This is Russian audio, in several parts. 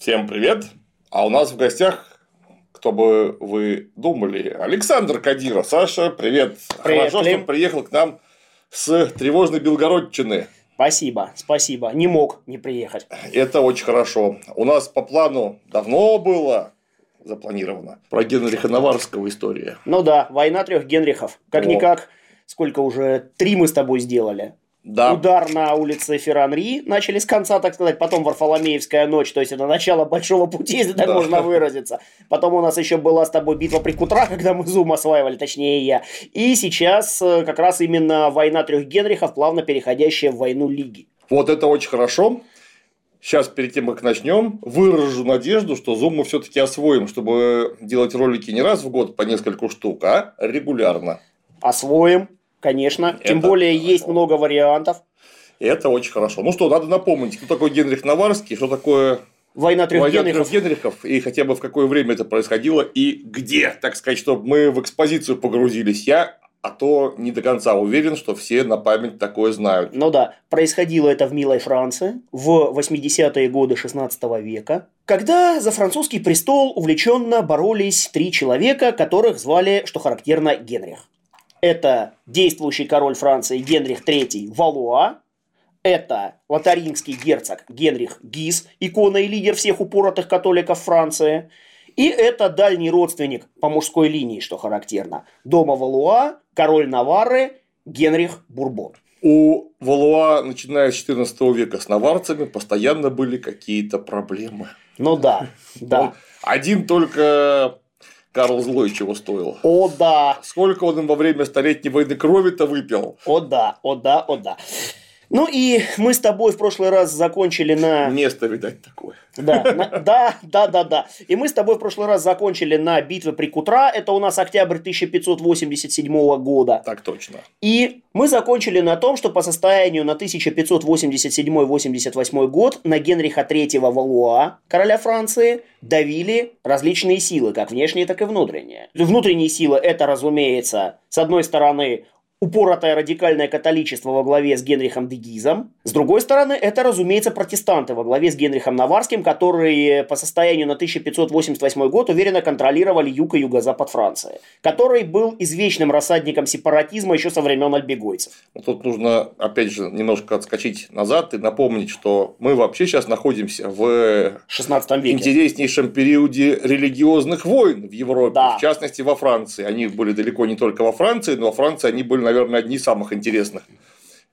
Всем привет! А у нас в гостях, кто бы вы думали, Александр Кадиров. Саша, привет! Привет, Хорошо, Клим. что приехал к нам с тревожной Белгородчины. Спасибо, спасибо. Не мог не приехать. Это очень хорошо. У нас по плану давно было запланировано про Генриха Наварского история. Ну да, война трех Генрихов. Как-никак, сколько уже? Три мы с тобой сделали. Да, Удар на улице Ферранри начали с конца, так сказать, потом Варфоломеевская ночь, то есть это начало большого пути, если так Да. можно выразиться. Потом у нас еще была с тобой битва при Кутра, когда мы Зум осваивали, точнее я. И сейчас э, как раз именно война трех Генрихов, плавно переходящая в войну Лиги. вот это очень хорошо. Сейчас, перед тем, как начнем, выражу надежду, что Zoom мы все-таки освоим, чтобы делать ролики не раз в год по нескольку штук, а регулярно. Освоим, конечно. Тем Это более хорошо. есть много вариантов. И это очень хорошо. Ну что, надо напомнить, кто такой Генрих Наварский, что такое Война трех война Генрихов. трех Генрихов, и хотя бы в какое время это происходило, и где, так сказать, чтобы мы в экспозицию погрузились. Я, а то не до конца уверен, что все на память такое знают. Ну да, происходило это в милой Франции в 80-е годы 16 века, когда за французский престол увлеченно боролись три человека, которых звали, что характерно, Генрих. Это действующий король Франции Генрих III Валуа, это лотарингский герцог Генрих Гиз, икона и лидер всех упоротых католиков Франции, и это дальний родственник по мужской линии, что характерно, дома Валуа, король Наварры Генрих Бурбон. У Валуа, начиная с 14 века с наварцами, постоянно были какие-то проблемы. Ну да, да. Один только Карл Злой чего стоил. О да, Сколько он им во время Столетней войны крови-то выпил? о да, о да, о да. Ну и мы с тобой в прошлый раз закончили на... Место, видать, такое. Да, на- да, да, да, да. И мы с тобой в прошлый раз закончили на битве при Кутра. Это у нас октябрь 1587 года. Так точно. И мы закончили на том, что по состоянию на 1587-88 год на Генриха III Валуа, короля Франции, давили различные силы, как внешние, так и внутренние. Внутренние силы это, разумеется, с одной стороны, упоротое радикальное католичество во главе с Генрихом де Гизом. С другой стороны, это, разумеется, протестанты во главе с Генрихом Наварским, которые по состоянию на 1588 год уверенно контролировали юг и юго-запад Франции, который был извечным рассадником сепаратизма еще со времен альбегойцев. Вот Тут нужно, опять же, немножко отскочить назад и напомнить, что мы вообще сейчас находимся в В 16 веке. интереснейшем периоде религиозных войн в Европе, Да. в частности во Франции. Они были далеко не только во Франции, но во Франции они были, наверное, одни из самых интересных.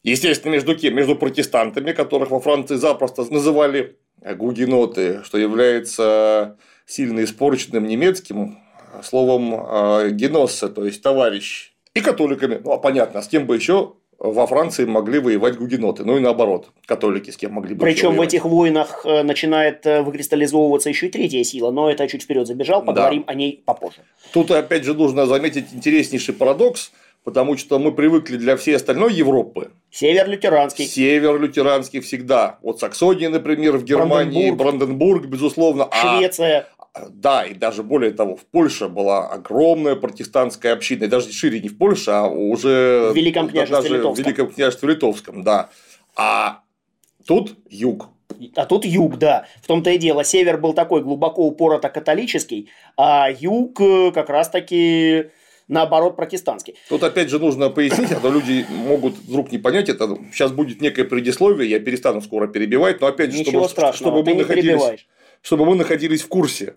Естественно, между кем? Между протестантами, которых во Франции запросто называли гугеноты, что является сильно испорченным немецким словом э, геноссе, то есть товарищ. И католиками. Ну, а понятно, с кем бы еще во Франции могли воевать гугеноты. Ну и наоборот, католики с кем могли бы Причем в этих войнах э, начинает э, выкристаллизовываться еще и третья сила, но это чуть вперед забежал, поговорим о ней попозже. Тут, опять же, нужно заметить интереснейший парадокс, потому что мы привыкли для всей остальной Европы. Север лютеранский. Север лютеранский всегда. Вот Саксония, например, в Германии, Бранденбург. Бранденбург, безусловно. А, Швеция. да, и даже более того, в Польше была огромная протестантская община, и даже шире не в Польше, а уже В Великом княжестве даже Литовском. в Великом княжестве Литовском, да. А тут юг. А тут юг, да. В том-то и дело. Север был такой глубоко упорото католический, а юг э, как раз-таки наоборот протестантский. Тут опять же нужно пояснить, а то люди могут вдруг не понять, это сейчас будет некое предисловие, я перестану скоро перебивать, но опять же, Ничего чтобы, страшного, чтобы мы находились, чтобы мы находились в курсе.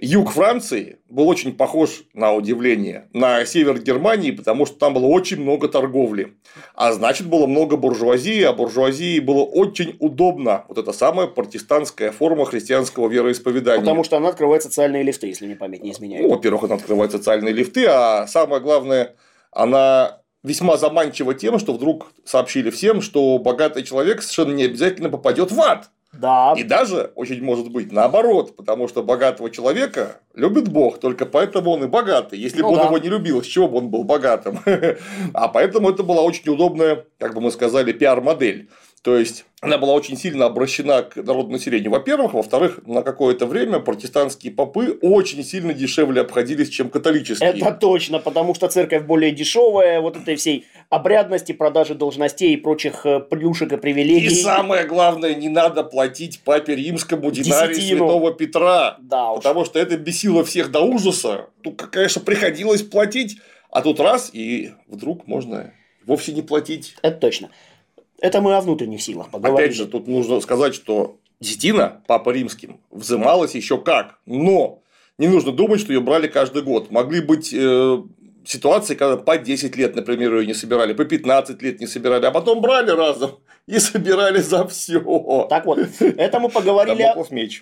Юг Франции был очень похож, на удивление, на север Германии, потому что там было очень много торговли. А значит, было много буржуазии, а буржуазии было очень удобно. Вот эта самая протестантская форма христианского вероисповедания. Потому что она открывает социальные лифты, если мне память не изменяет. Ну, во-первых, она открывает социальные лифты, а самое главное, она весьма заманчива тем, что вдруг сообщили всем, что богатый человек совершенно не обязательно попадет в ад. Да, И даже очень может быть наоборот, потому что богатого человека любит Бог, только поэтому он и богатый. Если Ну бы он да. его не любил, с чего бы он был богатым? А поэтому это была очень удобная, как бы мы сказали, пиар-модель. То есть она была очень сильно обращена к народному населению. Во-первых, во-вторых, на какое-то время протестантские попы очень сильно дешевле обходились, чем католические. Это точно, потому что церковь более дешевая, вот этой всей обрядности, продажи должностей и прочих э, плюшек и привилегий. И самое главное, не надо платить папе римскому динарию Десятину. святого Петра. Да уж. Потому что это бесило всех до ужаса. Тут, конечно, приходилось платить, а тут раз, и вдруг можно вовсе не платить. Это точно. Это мы о внутренних силах поговорим. Опять же, тут нужно сказать, что десятина папа римским взималась еще как, но не нужно думать, что ее брали каждый год. Могли быть э, ситуации, когда по 10 лет, например, ее не собирали, по 15 лет не собирали, а потом брали разом и собирали за все. Так вот, это мы поговорили, о-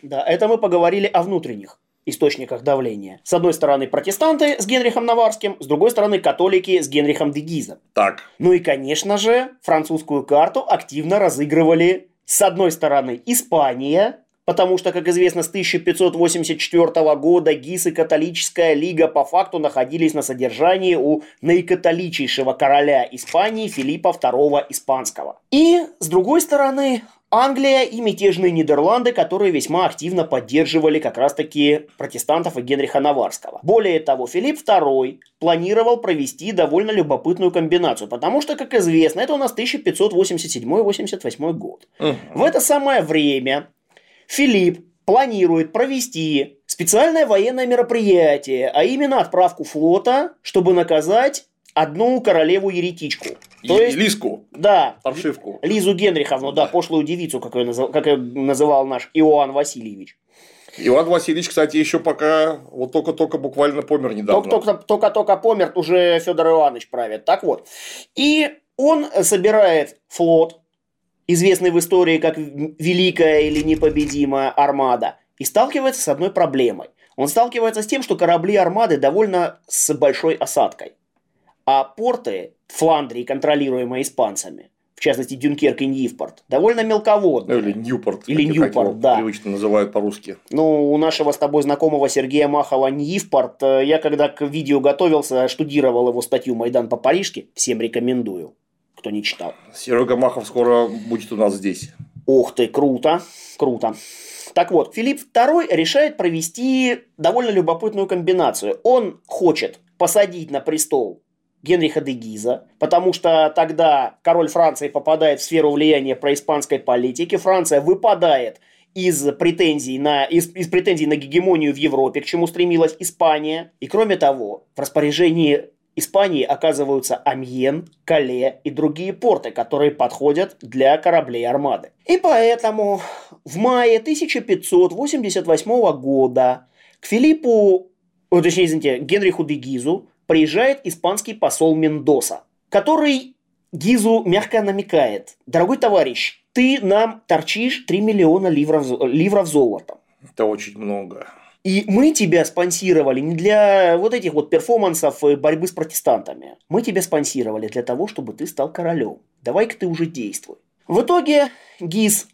да, это мы поговорили о внутренних источниках давления. С одной стороны протестанты с Генрихом Наварским, с другой стороны католики с Генрихом де Гизом. Так, Ну и, конечно же, французскую карту активно разыгрывали с одной стороны Испания, потому что, как известно, с 1584 года ГИС и католическая лига по факту находились на содержании у наикатоличейшего короля Испании Филиппа II Испанского. И, с другой стороны, Англия и мятежные Нидерланды, которые весьма активно поддерживали как раз-таки протестантов и Генриха Наварского. Более того, Филипп II планировал провести довольно любопытную комбинацию, потому что, как известно, это у нас 1587-88 год. Мгм. В это самое время Филипп планирует провести специальное военное мероприятие, а именно отправку флота, чтобы наказать одну королеву-еретичку. То есть, Лиску, да, паршивку. Лизу Генриховну, да, пошлую девицу, как ее, назыв- как ее называл наш Иоанн Васильевич. Иван Васильевич, кстати, еще пока вот только-только буквально помер недавно. Только- Только- Только-только помер, уже Федор Иванович правит. Так вот. И он собирает флот, известный в истории как Великая или Непобедимая Армада, и сталкивается с одной проблемой. Он сталкивается с тем, что корабли Армады довольно с большой осадкой. А порты Фландрии, контролируемые испанцами, в частности Дюнкерк и Ньюпорт, довольно Ну, мелководные. или Ньюпорт. Или как- как Ньюпорт, его да. Привычно называют по-русски. Ну, у нашего с тобой знакомого Сергея Махова Ньюпорт, э, я когда к видео готовился, штудировал его статью «Майдан по-парижски», всем рекомендую, кто не читал. Серега Махов скоро будет у нас здесь. Ух ты, круто, круто. Так вот, Филипп II решает провести довольно любопытную комбинацию. Он хочет посадить на престол Генриха де Гиза, потому что тогда король Франции попадает в сферу влияния происпанской политики, Франция выпадает из претензий на, из, из претензий на гегемонию в Европе, к чему стремилась Испания. И кроме того, в распоряжении Испании оказываются Амьен, Кале и другие порты, которые подходят для кораблей армады. И поэтому в мае 1588 года к Филиппу, точнее, извините, Генриху де Гизу приезжает испанский посол Мендоса, который Гизу мягко намекает, дорогой товарищ, ты нам торчишь 3 миллиона ливров, ливров золотом. Это очень много. И мы тебя спонсировали не для вот этих вот перформансов и борьбы с протестантами. Мы тебя спонсировали для того, чтобы ты стал королем. Давай-ка ты уже действуй. В итоге Гиз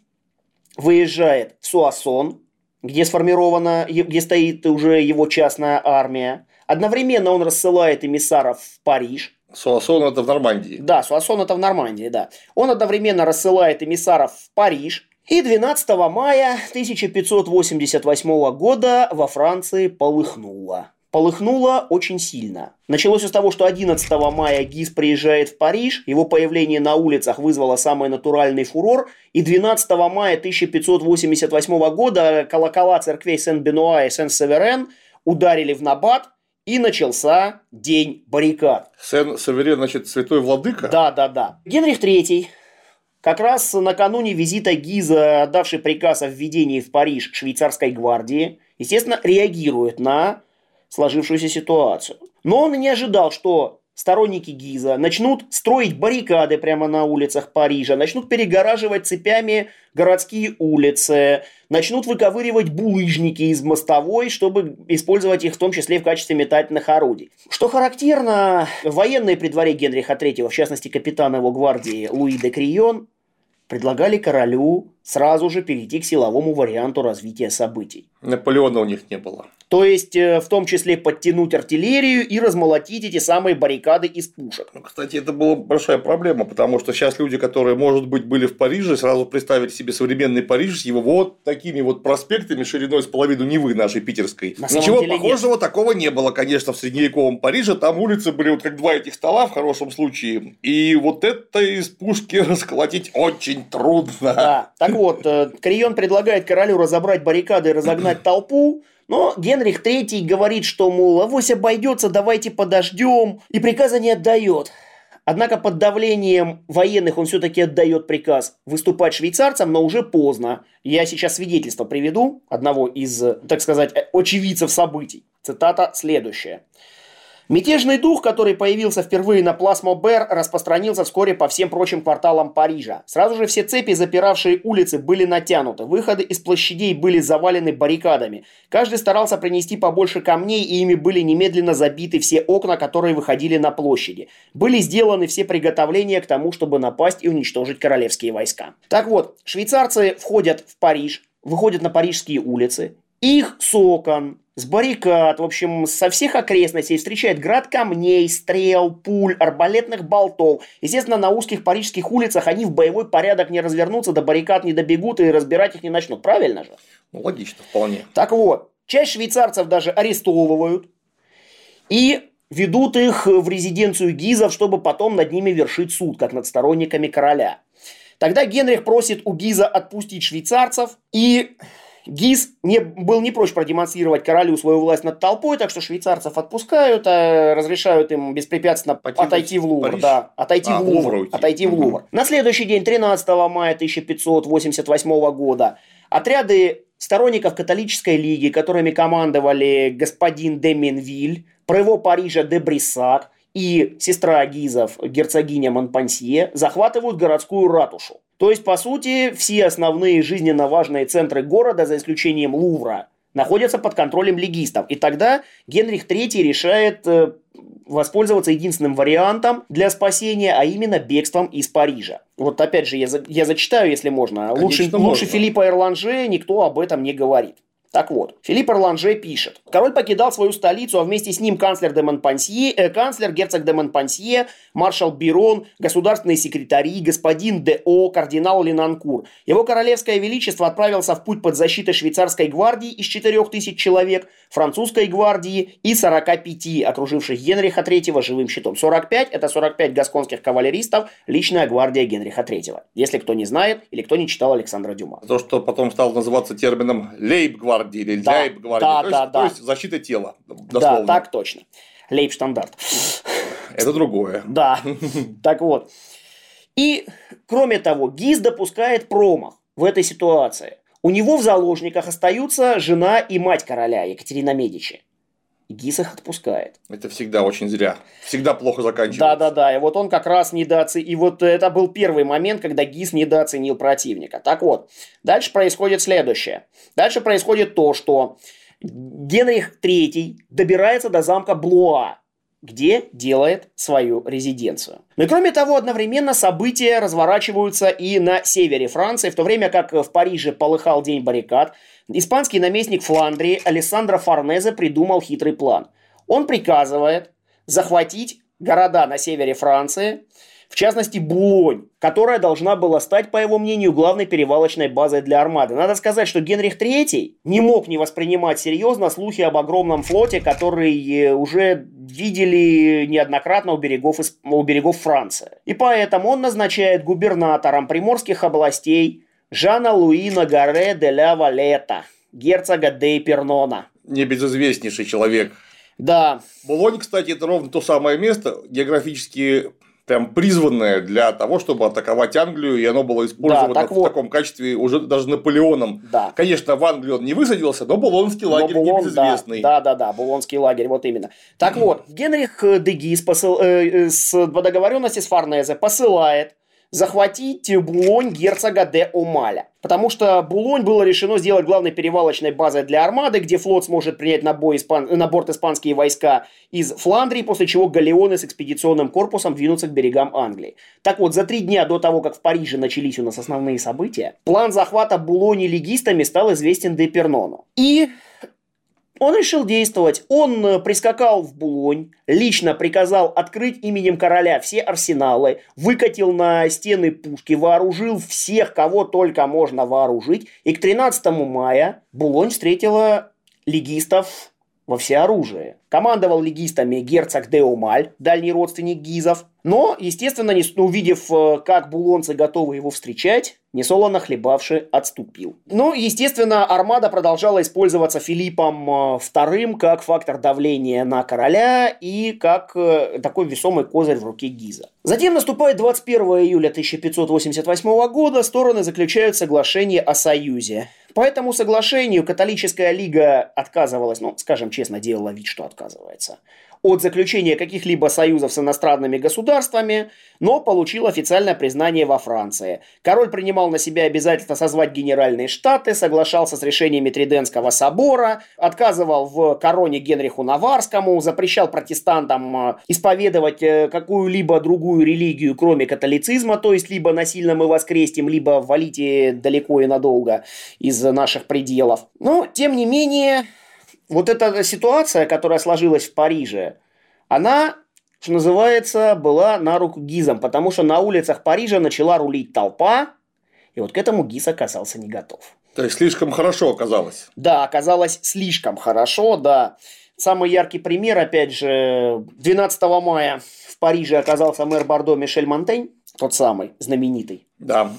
выезжает в Суассон, где сформирована, где стоит уже его частная армия. Одновременно он рассылает эмиссаров в Париж. Суассон это в Нормандии. Да, Суассон это в Нормандии, да. Он одновременно рассылает эмиссаров в Париж. И 12 мая 1588 года во Франции полыхнуло. Полыхнуло очень сильно. Началось с того, что 11 мая Гиз приезжает в Париж, его появление на улицах вызвало самый натуральный фурор, и 12 мая 1588 года колокола церквей Сен-Бенуа и Сен-Северен ударили в набат, и начался день баррикад. Сен-Саверен, значит, святой владыка? Да, да, да. Генрих III, как раз накануне визита Гиза, отдавший приказ о введении в Париж швейцарской гвардии, естественно, реагирует на сложившуюся ситуацию. Но он не ожидал, что сторонники Гиза начнут строить баррикады прямо на улицах Парижа, начнут перегораживать цепями городские улицы, начнут выковыривать булыжники из мостовой, чтобы использовать их в том числе в качестве метательных орудий. Что характерно, военные при дворе Генриха III, в частности капитан его гвардии Луи де Крион, предлагали королю сразу же перейти к силовому варианту развития событий. Наполеона у них не было. То есть, э, в том числе подтянуть артиллерию и размолотить эти самые баррикады из пушек. Ну, кстати, это была большая проблема, потому что сейчас люди, которые, может быть, были в Париже, сразу представили себе современный Париж с его вот такими вот проспектами шириной с половину Невы нашей питерской. На Ничего похожего нет. такого не было, конечно, в средневековом Париже. Там улицы были вот как два этих стола в хорошем случае. И вот это из пушки расколотить очень трудно. Да. Так вот, э, Крион предлагает королю разобрать баррикады и разогнать толпу, но Генрих III говорит, что, мол, авось обойдется, давайте подождем, и приказа не отдает. Однако под давлением военных он все-таки отдает приказ выступать швейцарцам, но уже поздно. Я сейчас свидетельство приведу одного из, э, так сказать, э, очевидцев событий. Цитата следующая. Мятежный дух, который появился впервые на Плас Мобер, распространился вскоре по всем прочим кварталам Парижа. Сразу же все цепи, запиравшие улицы, были натянуты, выходы из площадей были завалены баррикадами. Каждый старался принести побольше камней, и ими были немедленно забиты все окна, которые выходили на площади. Были сделаны все приготовления к тому, чтобы напасть и уничтожить королевские войска. Так вот, швейцарцы входят в Париж, выходят на парижские улицы, их с с баррикад, в общем, со всех окрестностей встречает град камней, стрел, пуль, арбалетных болтов. Естественно, на узких парижских улицах они в боевой порядок не развернутся, до баррикад не добегут и разбирать их не начнут. Правильно же? Ну, логично, вполне. Так вот, часть швейцарцев даже арестовывают и ведут их в резиденцию Гизов, чтобы потом над ними вершить суд, как над сторонниками короля. Тогда Генрих просит у Гиза отпустить швейцарцев, и Гиз не, был не прочь продемонстрировать королю свою власть над толпой, так что швейцарцев отпускают, а разрешают им беспрепятственно Покинуть отойти в Лувр. Париж? Да, отойти А, в в Лувр. Лувр уйти. Отойти в Мгм. Лувр. На следующий день, 13 мая 1588 года, отряды сторонников католической лиги, которыми командовали господин де Менвиль, право Парижа де Бриссак и сестра Гизов, герцогиня Монпансье, захватывают городскую ратушу. То есть, по сути, все основные жизненно важные центры города, за исключением Лувра, находятся под контролем легистов. И тогда Генрих III решает э, воспользоваться единственным вариантом для спасения, а именно бегством из Парижа. Вот опять же, я, за- я зачитаю, если можно. Конечно, лучше, можно. лучше Филиппа Эрланже никто об этом не говорит. Так вот, Филипп Эрланже пишет. Король покидал свою столицу, а вместе с ним канцлер де Монпансье, э, канцлер, герцог де Монпансье, маршал Бирон, государственные секретари, господин де О, кардинал Ленанкур. Его королевское величество отправился в путь под защитой швейцарской гвардии из 4000 человек, французской гвардии и 45, окруживших Генриха III живым щитом. 45 – это 45 гасконских кавалеристов, личная гвардия Генриха III. Если кто не знает или кто не читал Александра Дюма. То, что потом стало называться термином лейб-гвардии или Да, ляйб-гвардии. да, то, да, есть, да. то есть защита тела, дословно. Да, так точно. Лейбштандарт. Это другое. Да, так вот. И, кроме того, ГИС допускает промах в этой ситуации. У него в заложниках остаются жена и мать короля Екатерина Медичи. ГИС их отпускает. Это всегда очень зря. Всегда плохо заканчивается. Да-да-да, и вот он как раз недооценил. И вот это был первый момент, когда ГИС недооценил противника. Так вот, дальше происходит следующее. Дальше происходит то, что Генрих III добирается до замка Блуа, где делает свою резиденцию. Ну и кроме того, одновременно события разворачиваются и на севере Франции, в то время как в Париже полыхал день баррикад, испанский наместник Фландрии Алессандро Форнезе придумал хитрый план. Он приказывает захватить города на севере Франции, в частности Булонь, которая должна была стать, по его мнению, главной перевалочной базой для армады. Надо сказать, что Генрих III не мог не воспринимать серьезно слухи об огромном флоте, который э, уже видели неоднократно у берегов, у берегов Франции. И поэтому он назначает губернатором приморских областей Жана Луи Нагаре де ля Валета, герцога де Пернона. Небезызвестнейший человек. Да, Булонь, кстати, это ровно то самое место, географически прям призванное для того, чтобы атаковать Англию, и оно было использовано так в вот. таком качестве уже даже Наполеоном. да. Конечно, в Англию он не высадился, но Булонский лагерь Но Булон, небезызвестный. Да, да, да, да, Булонский лагерь, вот именно. Так вот, Генрих де Гис посыл- э, э, с, по договоренности с Форнезе посылает захватить Булонь герцога де Омаля. Потому что Булонь было решено сделать главной перевалочной базой для армады, где флот сможет принять на, бой испан... на борт испанские войска из Фландрии, после чего галеоны с экспедиционным корпусом двинутся к берегам Англии. Так вот, за три дня до того, как в Париже начались у нас основные события, план захвата Булони легистами стал известен де Пернону. И он решил действовать. Он э, прискакал в Булонь, лично приказал открыть именем короля все арсеналы, выкатил на стены пушки, вооружил всех, кого только можно вооружить. И к 13 мая Булонь встретила легистов во всеоружие. Командовал легистами герцог Деомаль, дальний родственник Гизов. Но, естественно, не увидев, э, как булонцы готовы его встречать, несолоно хлебавший отступил. Ну, естественно, армада продолжала использоваться Филиппом II э, как фактор давления на короля и как э, такой весомый козырь в руке Гиза. Затем наступает 21 июля 1588 года, стороны заключают соглашение о союзе. По этому соглашению католическая лига отказывалась, ну, скажем честно, делала вид, что отказывается от заключения каких-либо союзов с иностранными государствами, но получил официальное признание во Франции. Король принимал на себя обязательство созвать генеральные штаты, соглашался с решениями Триденского собора, отказывал в короне Генриху Наварскому, запрещал протестантам э, исповедовать э, какую-либо другую религию, кроме католицизма, то есть либо насильно мы воскрестим, либо валите далеко и надолго из наших пределов. Но, тем не менее, вот эта ситуация, которая сложилась в Париже, она, что называется, была на руку Гизам, потому что на улицах Парижа начала рулить толпа, и вот к этому Гиз оказался не готов. То есть слишком хорошо оказалось. Да, оказалось слишком хорошо, да. Самый яркий пример, опять же, 12 мая в Париже оказался мэр Бордо Мишель Монтень, тот самый, знаменитый. Да.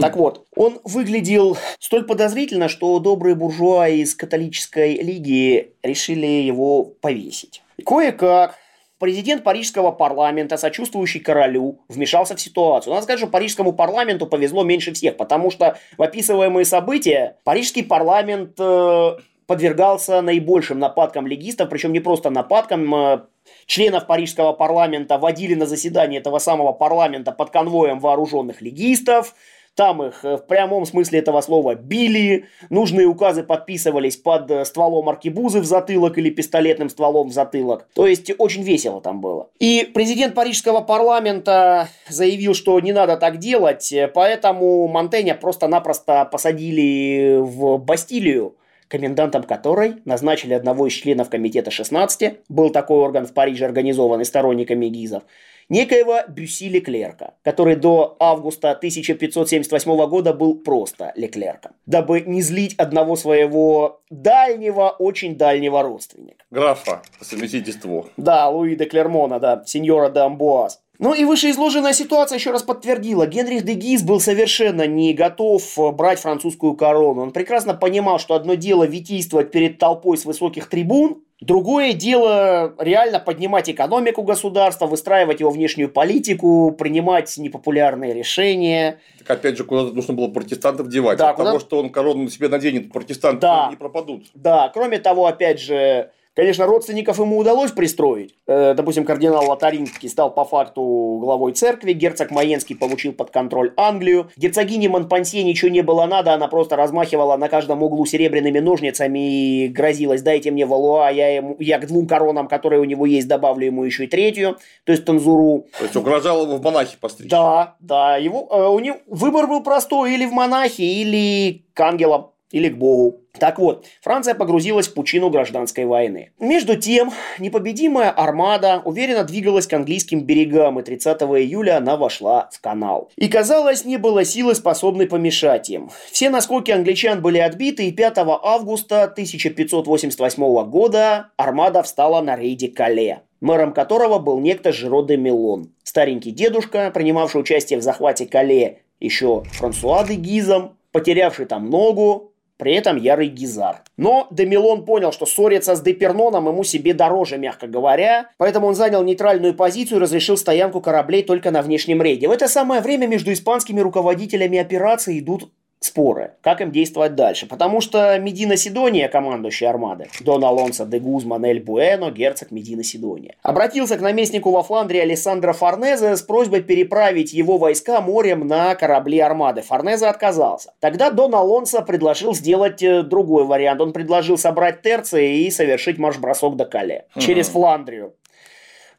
Так вот, он выглядел столь подозрительно, что добрые буржуа из католической лиги решили его повесить. Кое-как президент парижского парламента, сочувствующий королю, вмешался в ситуацию. Надо сказать, что парижскому парламенту повезло меньше всех, потому что в описываемые события парижский парламент э, подвергался наибольшим нападкам легистов, причем не просто нападкам, э, членов парижского парламента водили на заседание этого самого парламента под конвоем вооруженных легистов, там их э, в прямом смысле этого слова били, нужные указы подписывались под э, стволом аркебузы в затылок или пистолетным стволом в затылок. То есть очень весело там было. И президент парижского парламента заявил, что не надо так делать, поэтому Монтеня просто-напросто посадили в Бастилию комендантом которой назначили одного из членов комитета 16, был такой орган в Париже, организованный сторонниками ГИЗов, некоего Бюси Леклерка, который до августа 1578 года был просто Леклерком, дабы не злить одного своего дальнего, очень дальнего родственника. Графа по совместительству. Да, Луи де Клермона, да, сеньора де Амбуаз. Ну и вышеизложенная ситуация еще раз подтвердила, Генрих де Гиз был совершенно не готов э, брать французскую корону. Он прекрасно понимал, что одно дело витийствовать перед толпой с высоких трибун, другое дело реально поднимать экономику государства, выстраивать его внешнюю политику, принимать непопулярные решения. Так опять же, куда нужно было протестантов девать, да, от куда... что он корону на себе наденет, протестанты да, не пропадут. Да, кроме того, опять же, Конечно, родственников ему удалось пристроить. Э, допустим, кардинал Лотаринский стал по факту главой церкви, герцог Маенский получил под контроль Англию. Герцогине Монпансье ничего не было надо, она просто размахивала на каждом углу серебряными ножницами и грозилась, дайте мне валуа, я, ему, я к двум коронам, которые у него есть, добавлю ему еще и третью, то есть танзуру. То есть угрожал его в монахи постричь. Да, да, его, э, у него выбор был простой, или в монахи, или к ангелам или к Богу. Так вот, Франция погрузилась в пучину гражданской войны. Между тем, непобедимая армада уверенно двигалась к английским берегам, и 30 июля она вошла в канал. И, казалось, не было силы, способной помешать им. Все наскоки англичан были отбиты, и 5 августа 1588 года армада встала на рейде Кале мэром которого был некто Жиро де Милон. Старенький дедушка, принимавший участие в захвате Кале еще Франсуа де Гизом, потерявший там ногу, при этом ярый гизар. Но Демилон понял, что ссориться с Деперноном ему себе дороже, мягко говоря, поэтому он занял нейтральную позицию и разрешил стоянку кораблей только на внешнем рейде. В это самое время между испанскими руководителями операции идут споры, как им действовать дальше. Потому что Медина Сидония, командующий армады, Дон Алонсо де Гузман Эль Буэно, герцог Медина Сидония, обратился к наместнику во Фландрии Алессандро Форнезе с просьбой переправить его войска морем на корабли армады. Форнезе отказался. Тогда Дон Алонсо предложил сделать э, другой вариант. Он предложил собрать терции и совершить марш-бросок до Кале через Фландрию.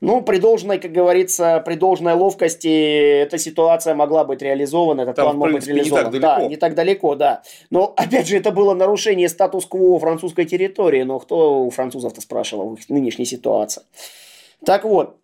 Ну, при должной, как говорится, при должной ловкости эта ситуация могла быть реализована, этот Там, план мог быть принципе, не так реализован. далеко. да, не так далеко, да. Но, опять же, это было нарушение статус-кво французской территории, но кто у французов-то спрашивал в их нынешней ситуации. Так вот,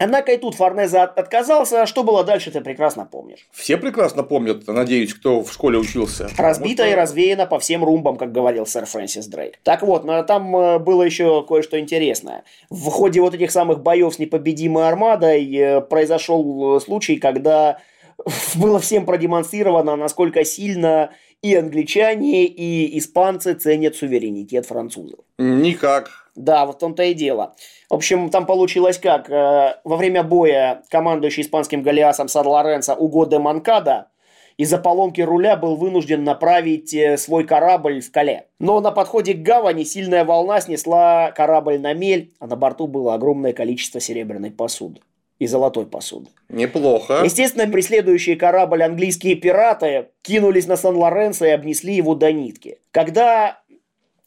Однако и тут Форнезе от- отказался. Что было дальше, ты прекрасно помнишь. Все прекрасно помнят, надеюсь, кто в школе учился. Разбито Потому и развеяно по всем румбам, как говорил сэр Фрэнсис Дрейк. Так вот, но там э, было еще кое-что интересное. В ходе вот этих самых боев с непобедимой армадой э, произошел э, случай, когда было всем продемонстрировано, насколько сильно и англичане, и испанцы ценят суверенитет французов. Никак. Да, вот в том-то и дело. В общем, там получилось как? Э, Во время боя командующий испанским Голиасом Сан-Лоренцо Уго де Манкада из-за поломки руля был вынужден направить э, свой корабль в Кале. Но на подходе к гавани сильная волна снесла корабль на мель, а на борту было огромное количество серебряной посуды и золотой посуды. Неплохо. Естественно, преследующие корабль английские пираты кинулись на Сан-Лоренцо и обнесли его до нитки. Когда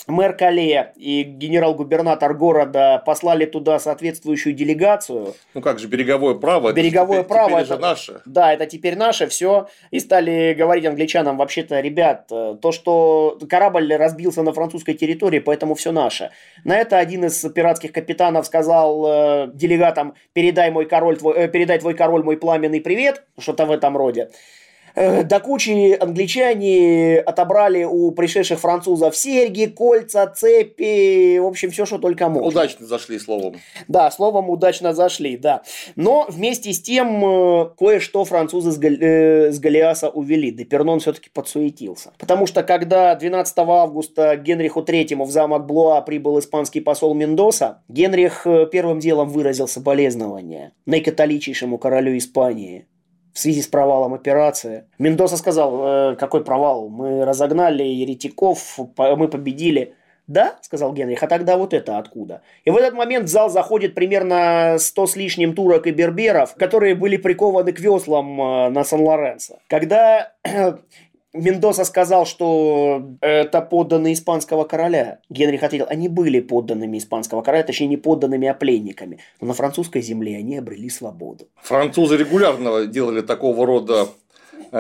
мэр Кале и генерал-губернатор города послали туда соответствующую делегацию, Ну как же, береговое право. это Береговое теперь- право это- же наше. да, это теперь наше, все, и стали говорить англичанам, вообще-то, ребят, э, то, что корабль разбился на французской территории, поэтому все наше. На это один из пиратских капитанов сказал э, делегатам, передай мой король, твой, э, передай твой король мой пламенный привет, что-то в этом роде. Э, До кучи англичане отобрали у пришедших французов серьги, кольца, цепи, в общем, все, что только можно. Удачно зашли словом. Да, словом, удачно зашли, да. Но вместе с тем э, кое-что французы с, Гал- э, с Голиаса увели. Депернон все-таки подсуетился. Потому что когда 12 августа Генриху III в замок Блуа прибыл испанский посол Мендоса, Генрих э, первым делом выразил соболезнования наикатоличейшему королю Испании в связи с провалом операции. Мендоса сказал, «Э, какой провал, мы разогнали еретиков, мы победили. Да, сказал Генрих, а тогда вот это откуда? И в этот момент в зал заходит примерно 100 с лишним турок и берберов, которые были прикованы к веслам э, на Сан-Лоренцо. Когда Мендоса сказал, что это подданные испанского короля, Генрих ответил, они были подданными испанского короля, точнее не подданными, а пленниками. Но на французской земле они обрели свободу. Французы регулярно делали такого рода,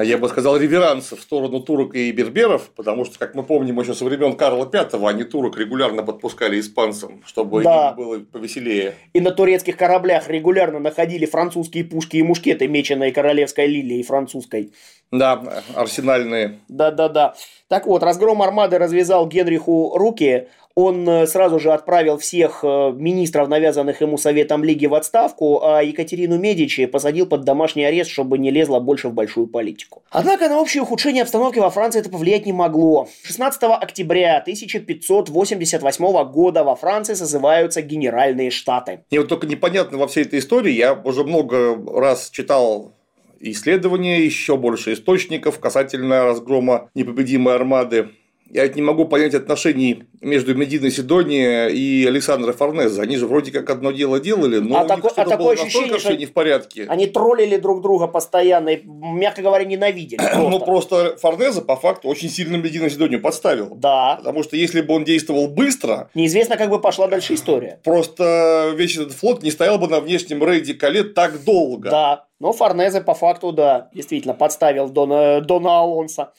я бы сказал, реверансы в сторону турок и берберов, потому что, как мы помним, еще со времен Карла V они турок регулярно подпускали испанцам, чтобы Да. им было повеселее. И на турецких кораблях регулярно находили французские пушки и мушкеты, меченые королевской лилией французской. Да, арсенальные. Да-да-да. Так вот, разгром армады развязал Генриху руки. Он э, сразу же отправил всех э, министров, навязанных ему Советом Лиги, в отставку, а Екатерину Медичи посадил под домашний арест, чтобы не лезла больше в большую политику. Однако на общее ухудшение обстановки во Франции это повлиять не могло. 16 октября 1588 года во Франции созываются Генеральные Штаты. Мне вот только непонятно во всей этой истории, я уже много раз читал исследования, еще больше источников касательно разгрома непобедимой армады. Я не могу понять отношений между Мединой Сидония и Александром Форнезе. Они же вроде как одно дело делали, но А у них тако- а что-то такое было ощущение, настолько что- не в порядке. Они троллили друг друга постоянно и, мягко говоря, ненавидели. Ну, просто. просто Форнезе по факту очень сильно Медину Сидонию подставил. Да. Потому что если бы он действовал быстро, Неизвестно, как бы пошла дальше история. просто весь этот флот не стоял бы на внешнем рейде Кале так долго. Да. Но Форнезе по факту, да, действительно подставил Дона, Дона Алонса.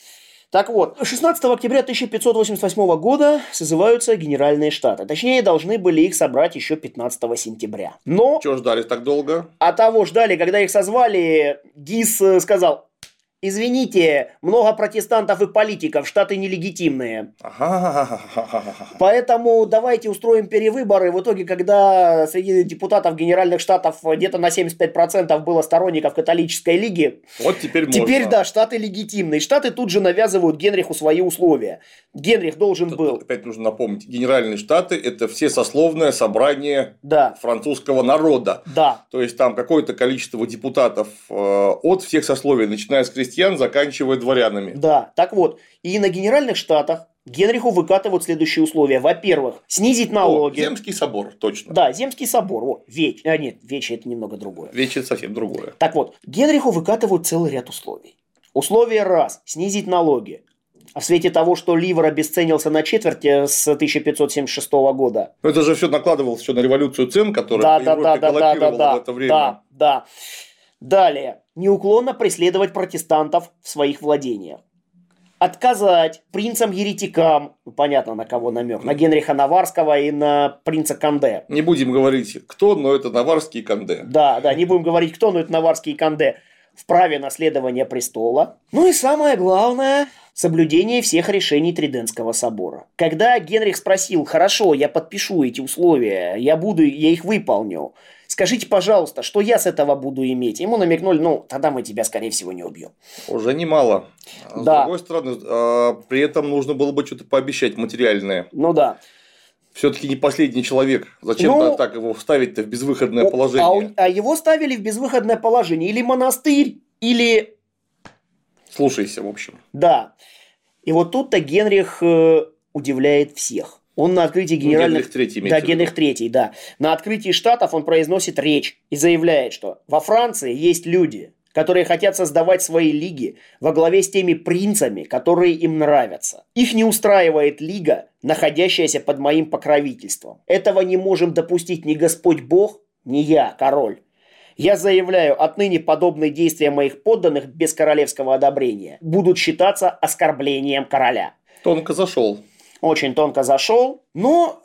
Так вот, 16 октября 1588 года созываются Генеральные Штаты. Точнее, должны были их собрать еще 15 сентября. Но Чего ждали так долго? а того ждали, когда их созвали, Гис э, сказал, извините, много протестантов и политиков, штаты нелегитимные. Поэтому давайте устроим перевыборы. В итоге, когда среди депутатов Генеральных Штатов где-то на 75% было сторонников католической лиги, Вот теперь можно. теперь, да, Штаты легитимные. Штаты тут же навязывают Генриху свои условия. Генрих должен Тут был, Опять нужно напомнить. Генеральные штаты – это все сословное собрание да, французского народа. да, То есть там какое-то количество депутатов э, от всех сословий, начиная с крестьян крестьян, заканчивая дворянами. Да, так вот, и на Генеральных Штатах Генриху выкатывают следующие условия. Во-первых, снизить налоги. О, Земский собор, точно. Да, Земский собор. О, Веч. А нет, Веч это немного другое. Веч это совсем другое. Так вот, Генриху выкатывают целый ряд условий. Условие раз – снизить налоги. А в свете того, что ливр обесценился на четверть э, с 1576 года. Но это же все накладывалось еще на революцию цен, которая да, в да, да, да, да, да, в это время. Да, да. Далее. Неуклонно преследовать протестантов в своих владениях отказать принцам-еретикам, ну, понятно, на кого намек, на Генриха Наварского и на принца Канде. Не будем говорить, кто, но это Наварский и Канде. Да, да, не будем говорить, кто, но это Наварский и Канде в праве наследования престола. Ну и самое главное, соблюдение всех решений Триденского собора. Когда Генрих спросил, хорошо, я подпишу эти условия, я буду, я их выполню, Скажите, пожалуйста, что я с этого буду иметь? Ему намекнули, ну, тогда мы тебя, скорее всего, не убьем. Уже немало. А с Да. другой стороны, а, при этом нужно было бы что-то пообещать материальное. Ну да. Все-таки не последний человек. Зачем Ну, так его вставить-то в безвыходное О, положение? А, а его ставили в безвыходное положение. Или монастырь, или... Слушайся, в общем. Да. И вот тут-то Генрих э, удивляет всех. Он на открытии Ну, генеральных... Генрих Третий имеется Да. Генрих Третий, да. На открытии штатов он произносит речь и заявляет, что во Франции есть люди, которые хотят создавать свои лиги во главе с теми принцами, которые им нравятся. Их не устраивает лига, находящаяся под моим покровительством. Этого не можем допустить ни Господь Бог, ни я, король. Я заявляю, отныне подобные действия моих подданных без королевского одобрения будут считаться оскорблением короля Тонко зашел. Очень тонко зашел, но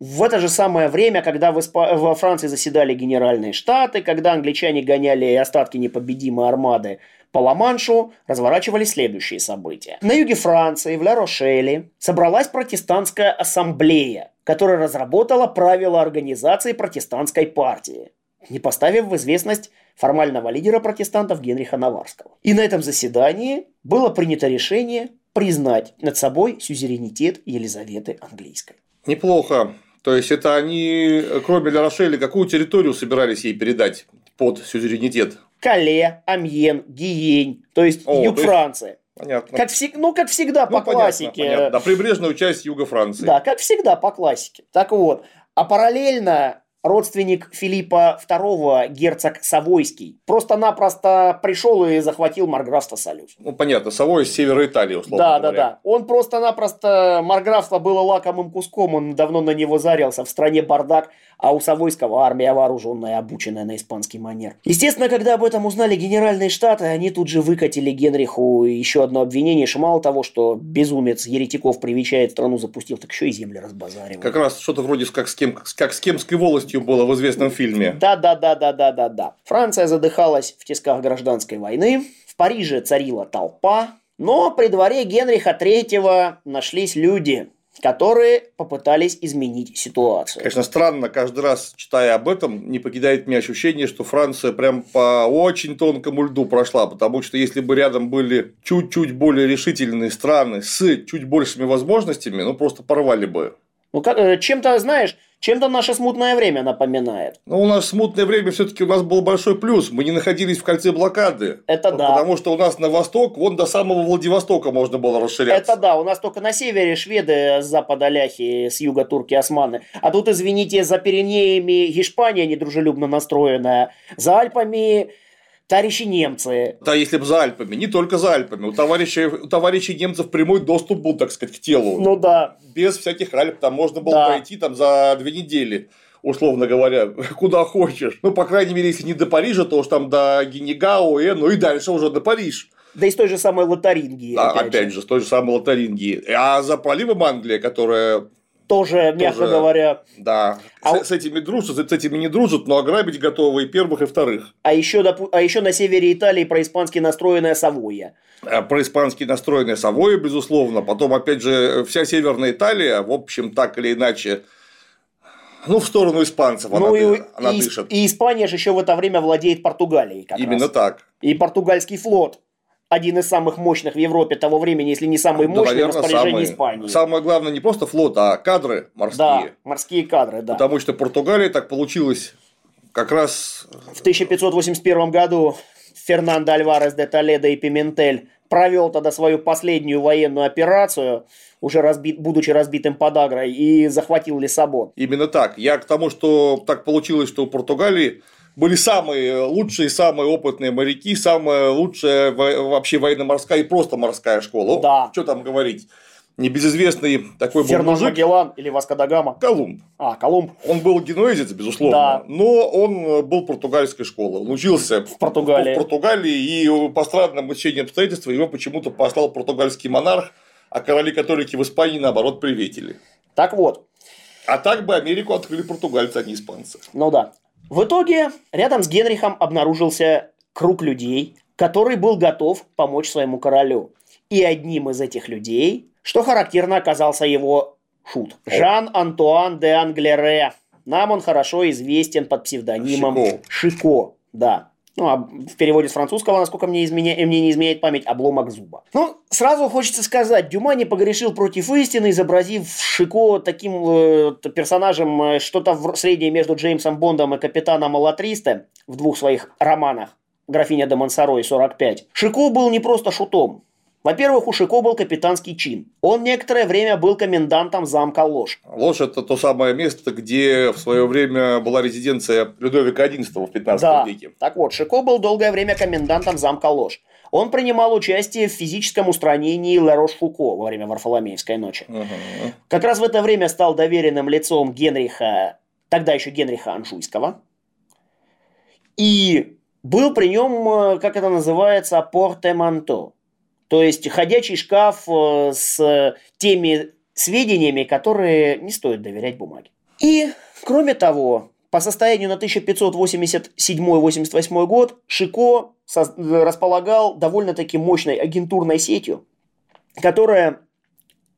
в это же самое время, когда в Испа- во Франции заседали генеральные штаты, когда англичане гоняли остатки непобедимой армады по Ла-Маншу, разворачивались следующие события. На юге Франции, в Ля-Рошеле, собралась протестантская ассамблея, которая разработала правила организации протестантской партии, не поставив в известность формального лидера протестантов Генриха Наварского. И на этом заседании было принято решение признать над собой сюзеренитет Елизаветы Английской. Неплохо. То есть, это они, кроме Ля Рошеля, какую территорию собирались ей передать под сюзеренитет? Кале, Амьен, Гиень, то есть О, юг то есть- Франции. Понятно. Как, всег- ну, как всегда, Ну, по понятно, классике. понятно. Да, прибрежную часть юга Франции. Да, как всегда, по классике. Так вот, а параллельно родственник Филиппа II, герцог Савойский, просто-напросто пришел и захватил марграфство Солюз. Ну, понятно, Савой из севера Италии, условно Да, да, говоря. да. Он просто-напросто, марграфство было лакомым куском, он давно на него зарился, в стране бардак, а у Савойского армия вооруженная, обученная на испанский манер. Естественно, когда об этом узнали генеральные штаты, они тут же выкатили Генриху еще одно обвинение, что мало того, что безумец еретиков привечает страну запустил, так еще и земли разбазаривал. Как раз что-то вроде как с, кем, как с Кемской волостью было в известном фильме. Да, да, да, да, да, да, да. Франция задыхалась в тисках гражданской войны. В Париже царила толпа. Но при дворе Генриха III нашлись люди, которые попытались изменить ситуацию. Конечно, странно, каждый раз, читая об этом, не покидает меня ощущение, что Франция прям по очень тонкому льду прошла, потому что если бы рядом были чуть-чуть более решительные страны с чуть большими возможностями, ну просто порвали бы. Ну, как, э, чем-то, знаешь, чем-то наше смутное время напоминает. Но у нас смутное время все-таки у нас был большой плюс. Мы не находились в кольце блокады. Это да. Потому что у нас на восток, вон до самого Владивостока можно было расширяться. Это да, у нас только на севере шведы, с запада ляхи, с юга турки, османы. А тут, извините, за Пиренеями Испания недружелюбно настроенная, за Альпами товарищи немцы. Да, если бы за Альпами, не только за Альпами. У товарищей, у товарищей немцев прямой доступ был, так сказать, к телу. Ну да, Без всяких Альп там можно было Да. пройти там за две недели. Условно говоря, куда хочешь. Ну, по крайней мере, если не до Парижа, то уж там до Генегао, э, ну и дальше уже до Париж. да и с той же самой Лотарингии. Да, опять, же, с той же самой Лотарингии. А за проливом Англия, которая, Тоже, мягко Тоже- говоря. да, А с, с этими дружат, с этими не дружат, но ограбить готовы и первых, и вторых. А еще, допу- а еще на севере Италии происпански настроенная Савойя. А Про-испански настроенные Савои, безусловно. Потом, опять же, вся Северная Италия, в общем, так или иначе, ну, в сторону испанцев она, ну ды- и, она и- дышит. и Испания же еще в это время владеет Португалией. Как Именно раз. так. И португальский флот. Один из самых мощных в Европе того времени, если не самый Да, мощный в наверное, распоряжении самое, Испании. самое главное не просто флот, а кадры Да, морские. морские кадры, да. Потому что Португалия так получилось как раз В 1581 году Фернандо Альварес де Толедо и Пиментель провел тогда свою последнюю военную операцию, уже разбит, будучи разбитым подагрой, и захватил Лиссабон. Именно так. Я к тому, что так получилось, что у Португалии были самые лучшие, самые опытные моряки, самая лучшая вообще военно-морская и просто морская школа. Да. Что там говорить? Небезызвестный такой Фернан был мужик. Магеллан или Васкадагама. Колумб. А, Колумб. Он был генуэзец, безусловно, Да. но он был португальской школы. Он учился В Португалии. в Португалии, и по странным учениям обстоятельств его почему-то послал португальский монарх, а короли-католики в Испании, наоборот, приветили. Так вот, А так бы Америку открыли португальцы, а не испанцы. ну да. В итоге рядом с Генрихом обнаружился круг людей, который был готов помочь своему королю. И одним из этих людей, что характерно, оказался его шут. Жан-Антуан де Англере. Нам он хорошо известен под псевдонимом Шико. Шико. Да. Ну, а в переводе с французского, насколько мне, изменя... мне не изменяет память, обломок зуба. Ну, сразу хочется сказать, Дюма не погрешил против истины, изобразив Шико таким э, персонажем э, что-то в- среднее между Джеймсом Бондом и капитаном Алатристе в двух своих романах «Графиня де Монсоро» и «45». Шико был не просто шутом. Во-первых, у Шико был капитанский чин. Он некоторое время был комендантом замка Ложь. Ложь – это то самое место, где в свое время была резиденция Людовика XI в 15 Да. веке. Так вот, Шико был долгое время комендантом замка Ложь. Он принимал участие в физическом устранении Ларош-Фуко во время Варфоломеевской ночи. Ага. Как раз в это время стал доверенным лицом Генриха, тогда еще Генриха Анжуйского. И был при нем, э, как это называется, портеманто. То есть ходячий шкаф э, с теми сведениями, которые не стоит доверять бумаге. И, кроме того, по состоянию на 1587-88 год Шико соз- располагал довольно-таки мощной агентурной сетью, которая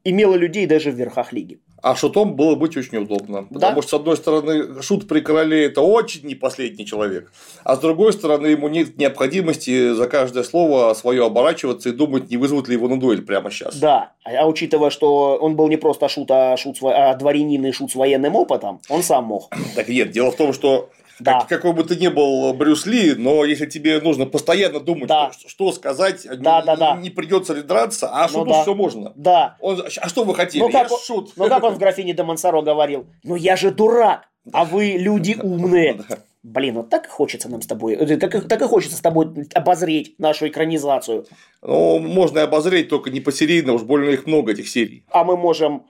имела людей даже в верхах лиги. А шутом было быть очень удобно. Потому Да. что, с одной стороны, шут при короле – это очень не последний человек. А с другой стороны, ему нет необходимости за каждое слово свое оборачиваться и думать, не вызовут ли его на дуэль прямо сейчас. Да, а учитывая, что он был не просто шут, а, шут, а дворянин и шут с военным опытом, он сам мог. Так нет, дело в том, что Да. как- какой бы ты ни был Брюс Ли, но если тебе нужно постоянно думать, Да. что, что сказать, Да, не, да, да. не придется ли драться, а Ну шуту да. все можно. Да. Он, а что вы хотели? Ну как, Я он, шут. ну как он в графине де Монсоро говорил? Ну я же дурак, а вы люди умные. Блин, вот так и хочется нам с тобой, э, так, и- так и хочется с тобой обозреть нашу экранизацию. Ну, можно и обозреть, только не посерийно, уж больно их много, этих серий. А мы можем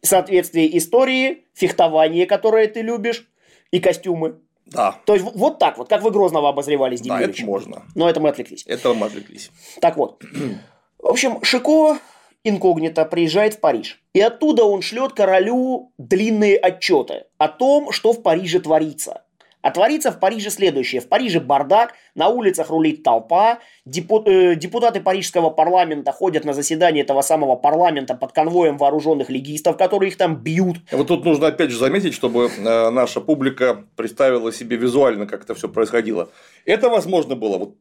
в соответствии истории, фехтование, которое ты любишь, и костюмы. Да, То есть вот так вот, как вы Грозного обозревали с да, это Демьевичем. можно. Но это мы отвлеклись. Это мы отвлеклись. Так вот. В общем, Шико инкогнито приезжает в Париж. И оттуда он шлет королю длинные отчеты о том, что в Париже творится. А творится в Париже следующее. В Париже бардак, на улицах рулит толпа, э, депутаты парижского парламента ходят на заседание этого самого парламента под конвоем вооруженных легистов, которые их там бьют. Вот тут нужно опять же заметить, чтобы э, наша публика представила себе визуально, как это все происходило. Это возможно было, вот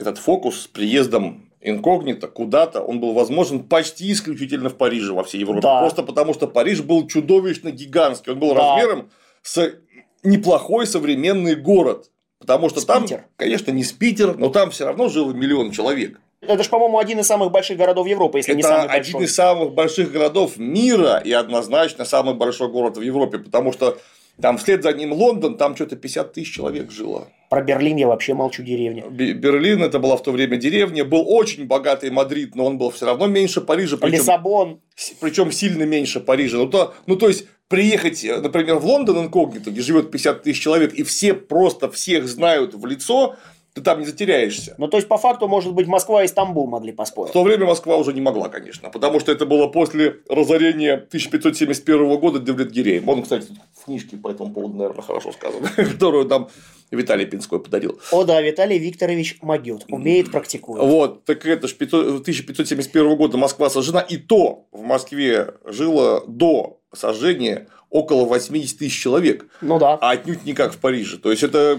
этот фокус с приездом инкогнито куда-то, он был возможен почти исключительно в Париже, во всей Европе. Да. Просто потому, что Париж был чудовищно гигантский. Он был Да. размером с неплохой современный город. Потому что С там, конечно, не с Питер, но там все равно жило миллион человек. Это же, по-моему, один из самых больших городов Европы, если не Это самый один большой. из самых больших городов мира и однозначно самый большой город в Европе, потому что там вслед за ним Лондон, там что-то 50 тысяч человек жило. Про Берлин я вообще молчу деревня. Бе- Берлин это была в то время деревня, был очень богатый Мадрид, но он был все равно меньше Парижа, причем, Лиссабон. причем сильно меньше Парижа. Ну то, ну, то есть приехать, э, например, в Лондон инкогнито, где живет 50 тысяч человек, и все просто всех знают в лицо, ты там не затеряешься. Ну, то есть, по факту, может быть, Москва и Стамбул могли В поспорить. то время Москва уже не могла, конечно, потому что это было после разорения 1571 года Девлет-Гиреем. Он, кстати, в книжке по этому поводу, наверное, хорошо сказано, которую нам Виталий Пинской подарил. О да, Виталий Викторович могет, умеет, практикует. Вот, так это ж 500 1571 года Москва сожжена, и то в Москве жило до сожжения около 80 тысяч человек, Ну да. а отнюдь не как в Париже. То есть, это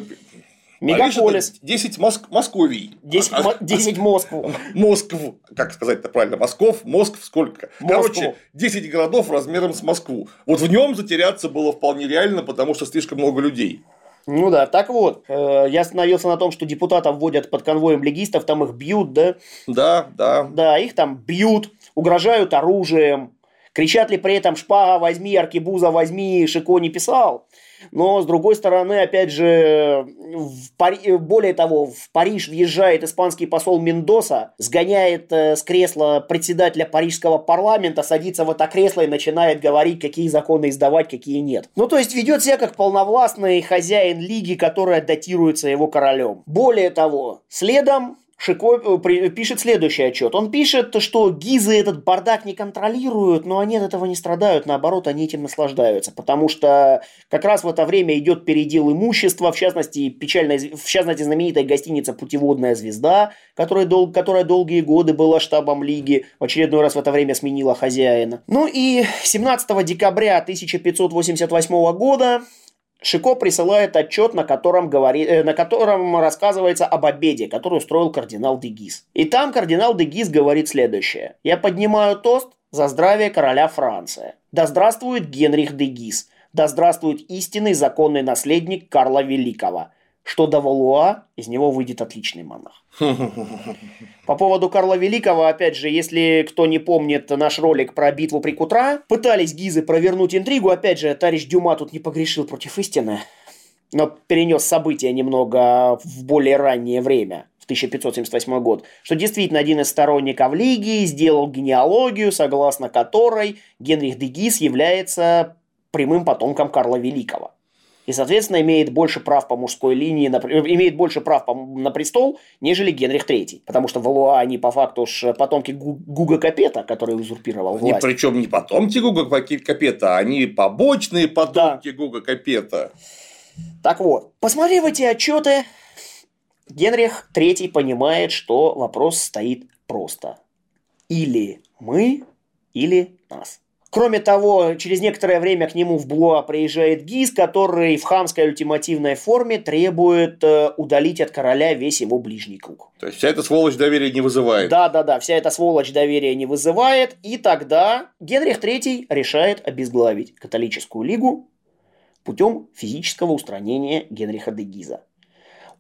Мегаполис. это 10 Моск... Московий. 10, А- мо- 10 Москву. Москв, как сказать-то правильно, Москов, Москв сколько? Москву. Короче, 10 городов размером с Москву. Вот в нем затеряться было вполне реально, потому что слишком много людей. Ну да, так вот, э, я остановился на том, что депутатов вводят под конвоем легистов, там их бьют, да? Да, да. Да, их там бьют, угрожают оружием. Кричат ли при этом «Шпага возьми, Аркебуза возьми», Шико не писал. Но, с другой стороны, опять же, в Пари... более того, в Париж въезжает испанский посол Мендоса, сгоняет э, с кресла председателя парижского парламента, садится в это кресло и начинает говорить, какие законы издавать, какие нет. Ну, то есть, ведет себя как полновластный хозяин лиги, которая датируется его королем. Более того, следом Шико э, пишет следующий отчет. Он пишет, что гизы этот бардак не контролируют, но они от этого не страдают, наоборот, они этим наслаждаются, потому что как раз в это время идет передел имущества, в частности, печально, в частности, знаменитая гостиница «Путеводная звезда», которая, дол, которая долгие годы была штабом лиги, в очередной раз в это время сменила хозяина. Ну и 17 декабря 1588 года Шико присылает отчет, на котором, говорит, э, на котором рассказывается об обеде, который устроил кардинал Дегис. И там кардинал Дегис говорит следующее. «Я поднимаю тост за здравие короля Франции. Да здравствует Генрих Дегис. Да здравствует истинный законный наследник Карла Великого что до Валуа из него выйдет отличный монах. По поводу Карла Великого, опять же, если кто не помнит наш ролик про битву при Кутра, пытались гизы провернуть интригу, опять же, товарищ Дюма тут не погрешил против истины, но перенес события немного в более раннее время, в 1578 год, что действительно один из сторонников Лиги сделал генеалогию, согласно которой Генрих де Гиз является прямым потомком Карла Великого и, соответственно, имеет больше прав по мужской линии, на, имеет больше прав по, на престол, нежели Генрих III. Потому что Валуа, они по факту ж потомки Гуга Капета, который узурпировал власть. Они причем не потомки Гуга Капета, они побочные потомки да. Гуга Капета. Так вот, посмотрев эти отчеты, Генрих III понимает, что вопрос стоит просто. Или мы, или нас. Кроме того, через некоторое время к нему в Блуа приезжает Гиз, который в хамской ультимативной форме требует э, удалить от короля весь его ближний круг. То есть вся эта сволочь доверия не вызывает. Да, да, да, вся эта сволочь доверия не вызывает. И тогда Генрих III решает обезглавить католическую лигу путем физического устранения Генриха де Гиза.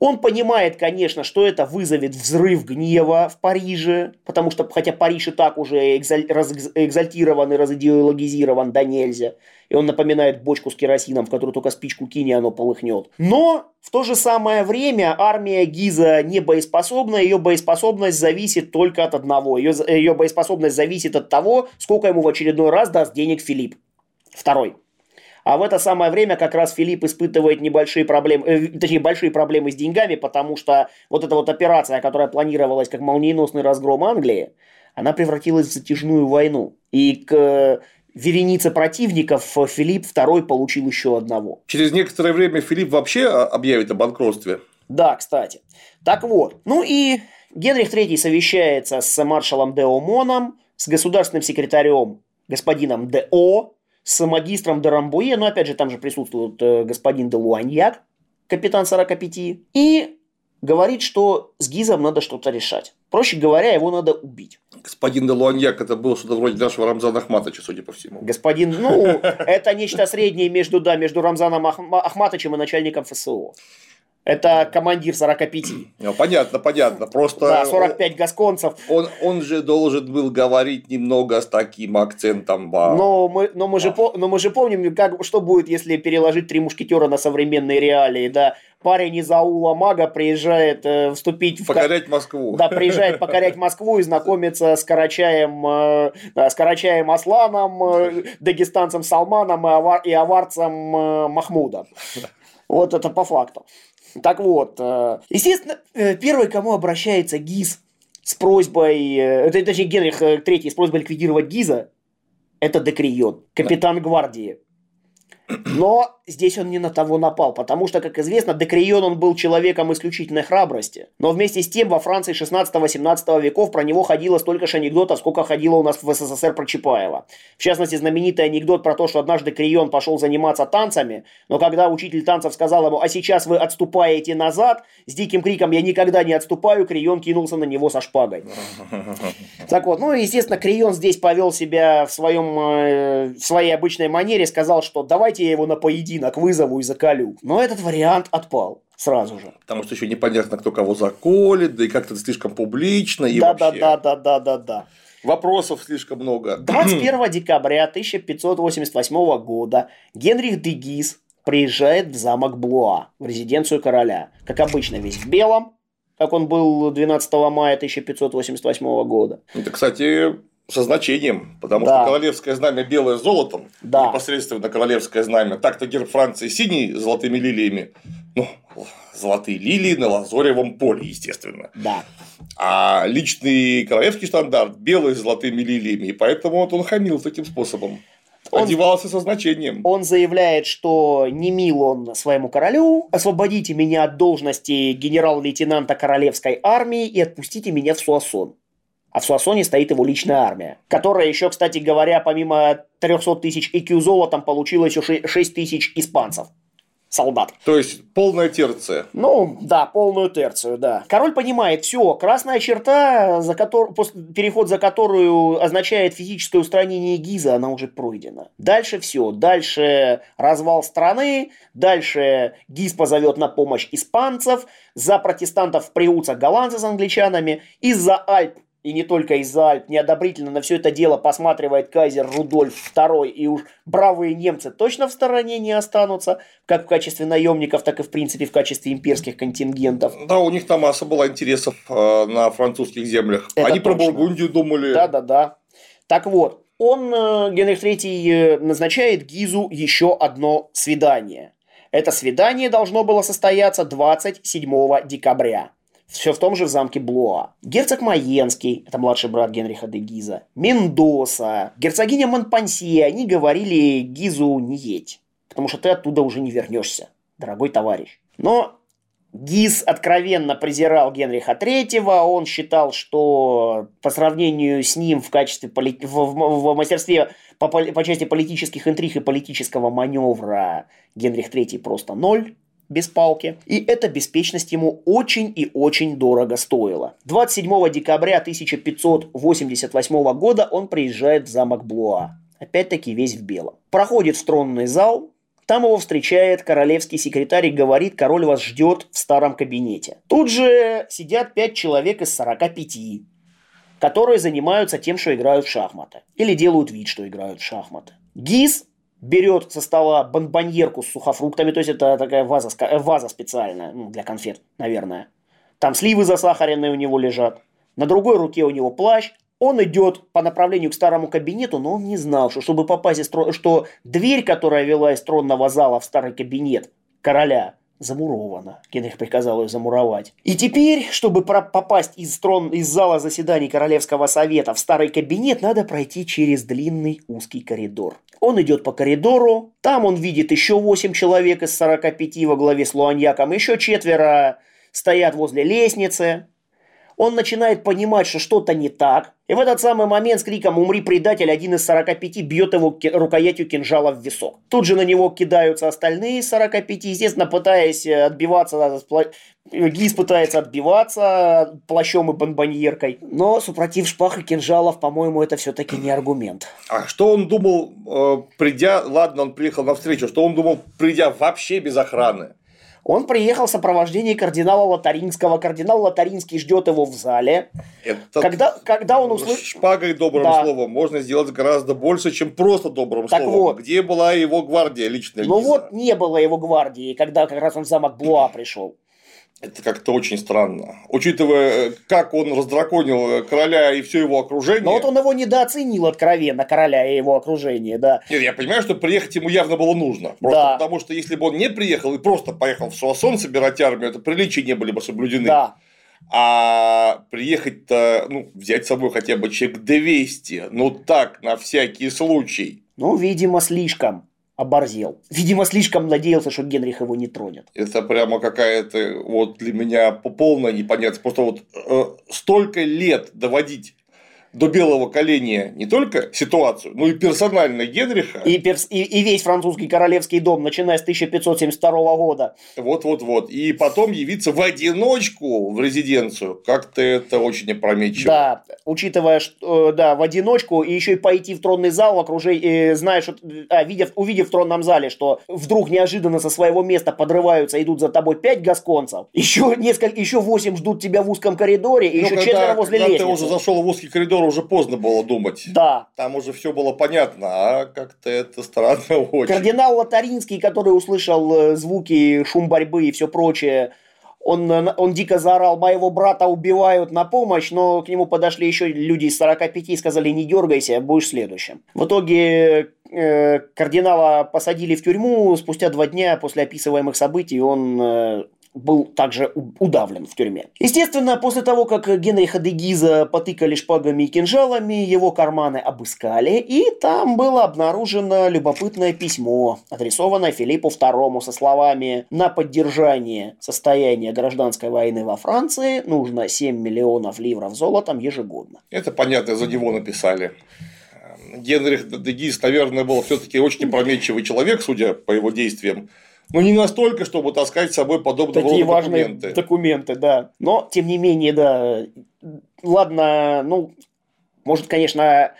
Он понимает, конечно, что это вызовет взрыв гнева в Париже, потому что, хотя Париж и так уже экзаль, раз, экзальтирован и разидеологизирован, да нельзя. И он напоминает бочку с керосином, в которую только спичку кинь, и оно полыхнет. Но в то же самое время армия Гиза не боеспособна, ее боеспособность зависит только от одного. Ее, ее боеспособность зависит от того, сколько ему в очередной раз даст денег Филипп. Второй. А в это самое время как раз Филипп испытывает небольшие проблемы, э, точнее, большие проблемы с деньгами, потому что вот эта вот операция, которая планировалась как молниеносный разгром Англии, она превратилась в затяжную войну. И к веренице противников Филипп II получил еще одного. Через некоторое время Филипп вообще объявит о банкротстве. Да, кстати. Так вот. Ну и Генрих III совещается с маршалом де Омоном, с государственным секретарем господином де О, с магистром Дарамбуе, но опять же там же присутствует э, господин де Луаньяк, капитан 45, и говорит, что с Гизом надо что-то решать. Проще говоря, его надо убить. Господин де Луаньяк это было что-то вроде нашего Рамзана Ахматовича, судя по всему. Господин, ну, это нечто среднее между, да, между Рамзаном Ахматовичем и начальником ФСО. Это командир 45. Ну, понятно, понятно. Просто... Да, 45 гасконцев. Он, он же должен был говорить немного с таким акцентом. Да. Но, мы, но, мы же, но мы же помним, как, что будет, если переложить «Три мушкетера» на современные реалии. Да? Парень из аула мага приезжает э, вступить... Покорять в... Москву. Да, приезжает покорять Москву и знакомиться с Карачаем, э, с Карачаем Асланом, э, дагестанцем Салманом и, авар, и аварцем э, Махмудом. Вот это по факту. Так вот, э, естественно, э, первый, кому обращается ГИЗ с просьбой, э, точнее Генрих III с просьбой ликвидировать ГИЗа, это Декрион, капитан гвардии. Но здесь он не на того напал, потому что, как известно, Декрион он был человеком исключительной храбрости. Но вместе с тем во Франции 16-18 веков про него ходило столько же анекдотов, сколько ходило у нас в СССР про Чапаева. В частности, знаменитый анекдот про то, что однажды Декрион пошел заниматься танцами, но когда учитель танцев сказал ему, а сейчас вы отступаете назад, с диким криком «я никогда не отступаю», Крион кинулся на него со шпагой. Так вот, ну, естественно, Крион здесь повел себя в, своем, э, в своей обычной манере, сказал, что давайте я его на поединок вызову и заколю. Но этот вариант отпал сразу же. Потому что еще непонятно, кто кого заколет, да и как-то слишком публично. И да, вообще... да, да, да, да, да, да. Вопросов слишком много. 21 декабря 1588 года Генрих де Гиз приезжает в замок Блуа, в резиденцию короля. Как обычно, весь в белом, как он был 12 мая 1588 года. Это, кстати, со значением, потому Да. что королевское знамя белое с золотом, Да. непосредственно королевское знамя, так-то герб Франции синий с золотыми лилиями, ну, золотые лилии на лазоревом поле, естественно. Да. А личный королевский стандарт белый с золотыми лилиями, и поэтому вот он хамил таким способом. Он- Одевался со значением. Он заявляет, что не мил он своему королю, освободите меня от должности генерал-лейтенанта королевской армии и отпустите меня в Суассон. А в Суассоне стоит его личная армия, которая еще, кстати говоря, помимо 300 тысяч IQ золотом получила еще 6 тысяч испанцев. Солдат. То есть полная терция. Ну, да, полную терцию, да. Король понимает, все, красная черта, за котор... переход за которую означает физическое устранение Гиза, она уже пройдена. Дальше все, дальше развал страны, дальше Гиз позовет на помощь испанцев, за протестантов приутся голландцы с англичанами, из-за Альп и не только из-за Альп, неодобрительно на все это дело посматривает кайзер Рудольф II, и уж бравые немцы точно в стороне не останутся, как в качестве наемников, так и в принципе в качестве имперских контингентов. Да, у них там масса была интересов э, на французских землях. Это Они про точно. Бургундию думали. Да-да-да. Так вот, он, э, Генрих III, э, назначает Гизу еще одно свидание. Это свидание должно было состояться 27 декабря. Все в том же в замке Блуа. Герцог Майенский, это младший брат Генриха де Гиза, Мендоса, герцогиня Монпансье, они говорили Гизу не едь, потому что ты оттуда уже не вернешься, дорогой товарищ. Но Гиз откровенно презирал Генриха III, он считал, что по сравнению с ним в качестве поли- в, в- в мастерстве по, по части политических интриг и политического маневра Генрих III просто ноль без палки. И эта беспечность ему очень и очень дорого стоила. 27 декабря 1588 года он приезжает в замок Блуа. Опять-таки весь в белом. Проходит в тронный зал, там его встречает королевский секретарь и говорит, король вас ждет в старом кабинете. Тут же сидят пять человек из 45, которые занимаются тем, что играют в шахматы. Или делают вид, что играют в шахматы. Гиз берет со стола бонбоньерку с сухофруктами, то есть это такая ваза, э, ваза специальная, ну, для конфет, наверное. Там сливы засахаренные у него лежат. На другой руке у него плащ. Он идет по направлению к старому кабинету, но он не знал, что чтобы попасть из трон- что дверь, которая вела из тронного зала в старый кабинет короля, замурована. Генрих приказал ее замуровать. И теперь, чтобы попасть из, трон, из зала заседаний Королевского совета в старый кабинет, надо пройти через длинный узкий коридор. Он идет по коридору, там он видит еще 8 человек из 45 во главе с Луаньяком, еще четверо стоят возле лестницы. Он начинает понимать, что что-то не так. И в этот самый момент с криком «Умри, предатель!» один из 45 бьет его рукоятью кинжала в висок. Тут же на него кидаются остальные из 45, естественно, пытаясь э, отбиваться. пла- Гиз пытается отбиваться плащом и бомбоньеркой. Но, супротив шпах и кинжалов, по-моему, это все-таки не аргумент. А что он думал, э, придя, ладно, он приехал навстречу, что он думал, придя вообще без охраны? Он приехал в сопровождении кардинала Лотаринского. Кардинал Лотаринский ждет его в зале. Это Когда, когда он услышал... шпагой добрым Да. словом можно сделать гораздо больше, чем просто добрым Так словом. вот. Где была его гвардия личная? Ну вот не было его гвардии, когда как раз он в замок Блуа пришел. Это как-то очень странно. Учитывая, э, как он раздраконил э, короля и все его окружение. Но вот он его недооценил откровенно, короля и его окружение, да. Нет, я понимаю, что приехать ему явно было нужно. Просто Да. потому что если бы он не приехал и просто поехал в Суассон собирать армию, это приличия не были бы соблюдены. Да. А приехать-то, ну, взять с собой хотя бы человек 200, ну так, на всякий случай. Ну, видимо, слишком оборзел. Видимо, слишком надеялся, что Генрих его не тронет. Это прямо какая-то вот для меня полная непонятность. Просто вот э, столько лет доводить до белого коленя не только ситуацию, но и персонально Генриха. И, перс... и, и весь французский королевский дом, начиная с 1572 года. Вот-вот-вот. И потом явиться в одиночку в резиденцию. Как-то это очень опрометчиво. Да, учитывая, что э, да, в одиночку, и еще и пойти в тронный зал в окружении, знаешь, а, видев, увидев в тронном зале, что вдруг неожиданно со своего места подрываются, идут за тобой пять гасконцев, еще несколько, еще восемь ждут тебя в узком коридоре, и ну, еще когда, четверо возле когда лестницы. ты уже зашел в узкий коридор, уже поздно было думать. Да. Там уже все было понятно, а как-то это странно очень. Кардинал Лотаринский, который услышал э, звуки, шум борьбы и все прочее, он, э, он дико заорал, моего брата убивают на помощь, но к нему подошли еще люди из 45 и сказали, не дергайся, будешь следующим. В итоге э, кардинала посадили в тюрьму, спустя два дня после описываемых событий он э, был также удавлен в тюрьме. Естественно, после того, как Генриха де Гиза потыкали шпагами и кинжалами, его карманы обыскали, и там было обнаружено любопытное письмо, адресованное Филиппу II со словами «На поддержание состояния гражданской войны во Франции нужно 7 миллионов ливров золотом ежегодно». Это понятно, за него написали. Генрих де Гиз, наверное, был все-таки очень опрометчивый человек, судя по его действиям. Но не настолько, чтобы таскать с собой подобные Такие важные документы. документы, да. Но, тем не менее, да, ладно, ну, может, конечно,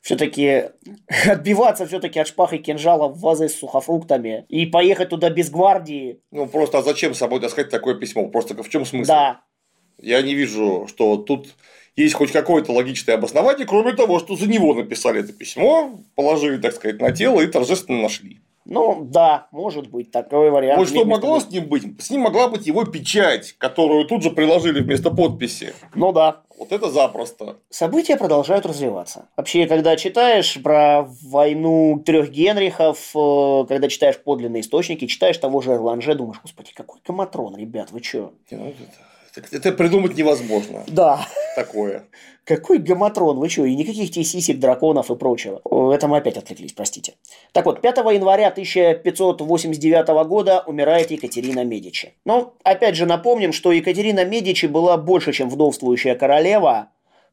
все-таки отбиваться все-таки от шпах и кинжала в вазы с сухофруктами и поехать туда без гвардии. Ну, просто а зачем с собой таскать такое письмо? Просто в чем смысл? Да. Я не вижу, что тут есть хоть какое-то логичное обоснование, кроме того, что за него написали это письмо, положили, так сказать, на тело и торжественно нашли. Ну, да, может быть, такой вариант. Вот что могло с ним быть? С ним могла быть его печать, которую тут же приложили вместо подписи. Ну да. Вот это запросто. События продолжают развиваться. Вообще, когда читаешь про войну трех Генрихов, э, когда читаешь подлинные источники, читаешь того же Эрланже, думаешь, господи, какой каматрон, ребят, вы чё? Ну, это это придумать невозможно. Да. Такое. Какой гаматрон, вы что, и никаких тебе сисек, драконов и прочего. Это мы опять отвлеклись, простите. Так вот, 5 января 1589 года умирает Екатерина Медичи. Но, опять же, напомним, что Екатерина Медичи была больше, чем вдовствующая королева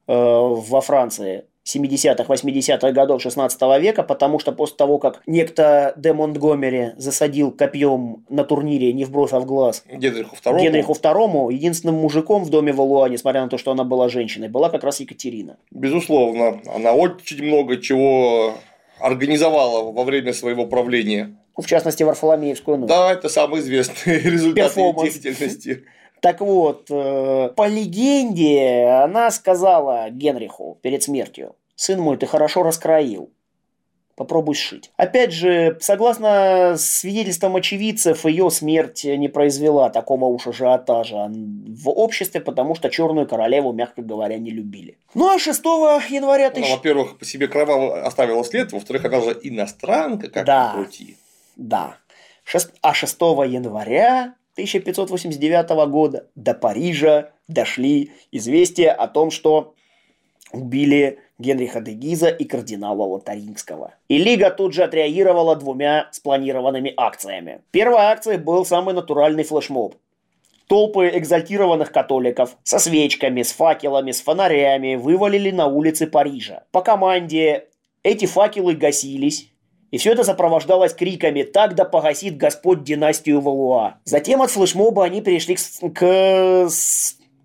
э, во Франции. 70-х, 80-х годов 16 века, потому что после того, как некто Де Монтгомери засадил копьем на турнире, не вброс, а в глаз Генриху II. Генриху II, единственным мужиком в доме Валуа, несмотря на то, что она была женщиной, была как раз Екатерина. Безусловно, она очень много чего организовала во время своего правления. В частности, Варфоломеевскую ночь. Да, это самый известный результат деятельности. Так вот, э, по легенде, она сказала Генриху перед смертью, «Сын мой, ты хорошо раскроил, попробуй сшить». Опять же, согласно свидетельствам очевидцев, ее смерть не произвела такого уж ажиотажа в обществе, потому что черную королеву, мягко говоря, не любили. Ну а 6 января... Тысяч... Ну, во-первых, по себе кроваво оставила след, во-вторых, она же иностранка, как да, крути. Да. А 6 января 1589 года до Парижа дошли известия о том, что убили Генриха де Гиза и кардинала Лотарингского. И Лига тут же отреагировала двумя спланированными акциями. Первая акция был самый натуральный флешмоб. Толпы экзальтированных католиков со свечками, с факелами, с фонарями вывалили на улицы Парижа. По команде эти факелы гасились, и все это сопровождалось криками «Так да погасит Господь династию Валуа». Затем от флешмоба они перешли к, к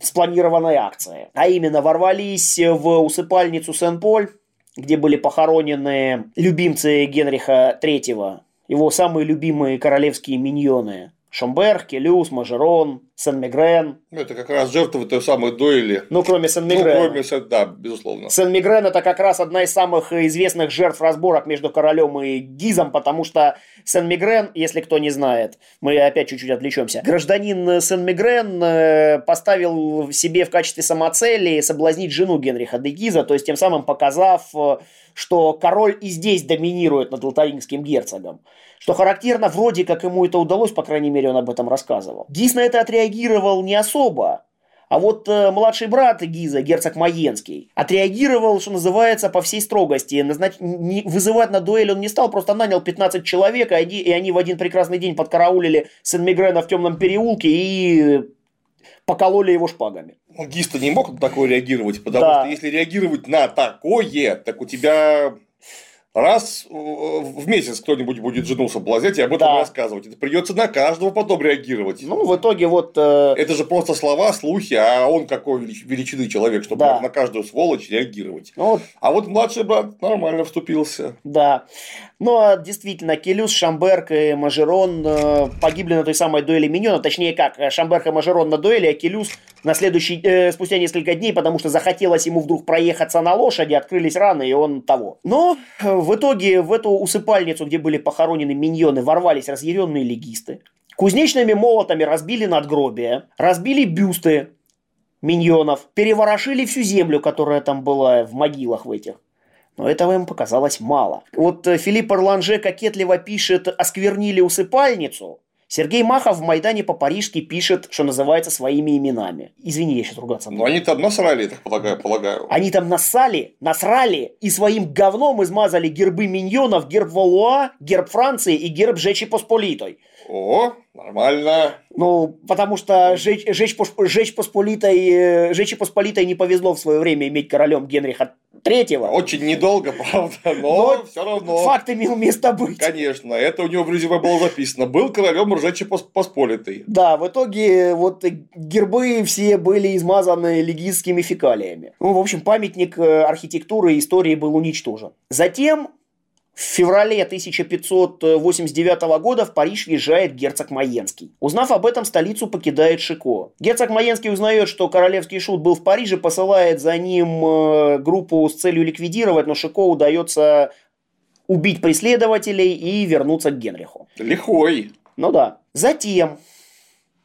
спланированной акции. А именно ворвались в усыпальницу Сен-Поль, где были похоронены любимцы Генриха III, его самые любимые королевские миньоны. Шамбер, Келюс, Мажерон, Сен-Мигрен. Ну, это как раз жертвы той самой дуэли. Ну, кроме Сен-Мигрена. Ну, кроме, да, безусловно. Сен-Мигрен – это как раз одна из самых известных жертв разборок между королем и Гизом, потому что Сен-Мигрен, если кто не знает, мы опять чуть-чуть отвлечемся. Гражданин Сен-Мигрен э, поставил себе в качестве самоцели соблазнить жену Генриха де Гиза, то есть тем самым показав, э, что король и здесь доминирует над лотарингским герцогом. Что характерно, вроде как ему это удалось, по крайней мере, он об этом рассказывал. Гиз на это отреагировал не особо, а вот э, младший брат Гиза, герцог Маенский, отреагировал, что называется, по всей строгости. Назнач... Не... Вызывать на дуэль он не стал, просто нанял 15 человек, и они в один прекрасный день подкараулили Сен-Мигрена в темном переулке и покололи его шпагами. Ну, Гиста не мог на такое реагировать, потому Да. что если реагировать на такое, так у тебя раз э, в месяц кто-нибудь будет жену соблазнять и об этом Да. рассказывать. Это придется на каждого потом реагировать. Ну, в итоге вот... э, Это же просто слова, слухи, а он какой велич- величины человек, чтобы Да. на каждую сволочь реагировать. ну, вот А вот младший брат нормально вступился. Да. Ну, а действительно, Келюс, Шамберг и Мажерон э, погибли на той самой дуэли Миньона. Точнее, как, э, Шамберг и Мажерон на дуэли, а Келюс на следующий, э, спустя несколько дней, потому что захотелось ему вдруг проехаться на лошади, открылись раны, и он того. Но э, в итоге в эту усыпальницу, где были похоронены миньоны, ворвались разъяренные легисты. Кузнечными молотами разбили надгробия, разбили бюсты миньонов, переворошили всю землю, которая там была в могилах в этих. Но этого им показалось мало. Вот э, Филипп Орланже кокетливо пишет «осквернили усыпальницу», Сергей Махов в Майдане по-парижски пишет, что называется, своими именами. Извини, я сейчас ругаться буду. они там насрали, я так полагаю. полагаю. Они там нассали, насрали и своим говном измазали гербы миньонов, герб Валуа, герб Франции и герб Жечи Посполитой. О, нормально. Ну, потому что Жечь, Жечь, Жечь Посполитой, э, Жечи Посполитой не повезло в свое время иметь королем Генриха Третьего. Очень недолго, правда, но, Но все равно. Факт имел место быть. Конечно, это у него в резюме было записано. Был королем ржачи пос- посполитой. Да, в итоге вот гербы все были измазаны легистскими фекалиями. Ну, в общем, памятник э, архитектуры и истории был уничтожен. Затем в феврале 1589 года в Париж въезжает герцог Майенский. Узнав об этом, столицу покидает Шико. Герцог Майенский узнает, что королевский шут был в Париже, посылает за ним э, группу с целью ликвидировать, но Шико удается убить преследователей и вернуться к Генриху. Лихой. Ну да. Затем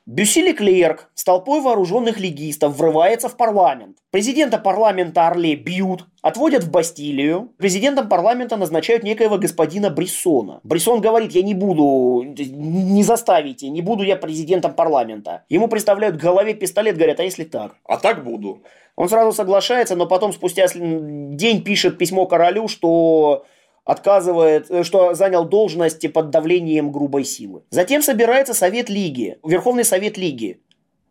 Бюсси Леклерк с толпой вооруженных легистов врывается в парламент. Президента парламента Орле бьют, отводят в Бастилию. Президентом парламента назначают некоего господина Брессона. Брессон говорит, я не буду, не заставите, не буду я президентом парламента. Ему представляют к голове пистолет, говорят, а если так? А так буду. Он сразу соглашается, но потом спустя день пишет письмо королю, что отказывает, э, что занял должность под давлением грубой силы. Затем собирается Совет Лиги, Верховный Совет Лиги,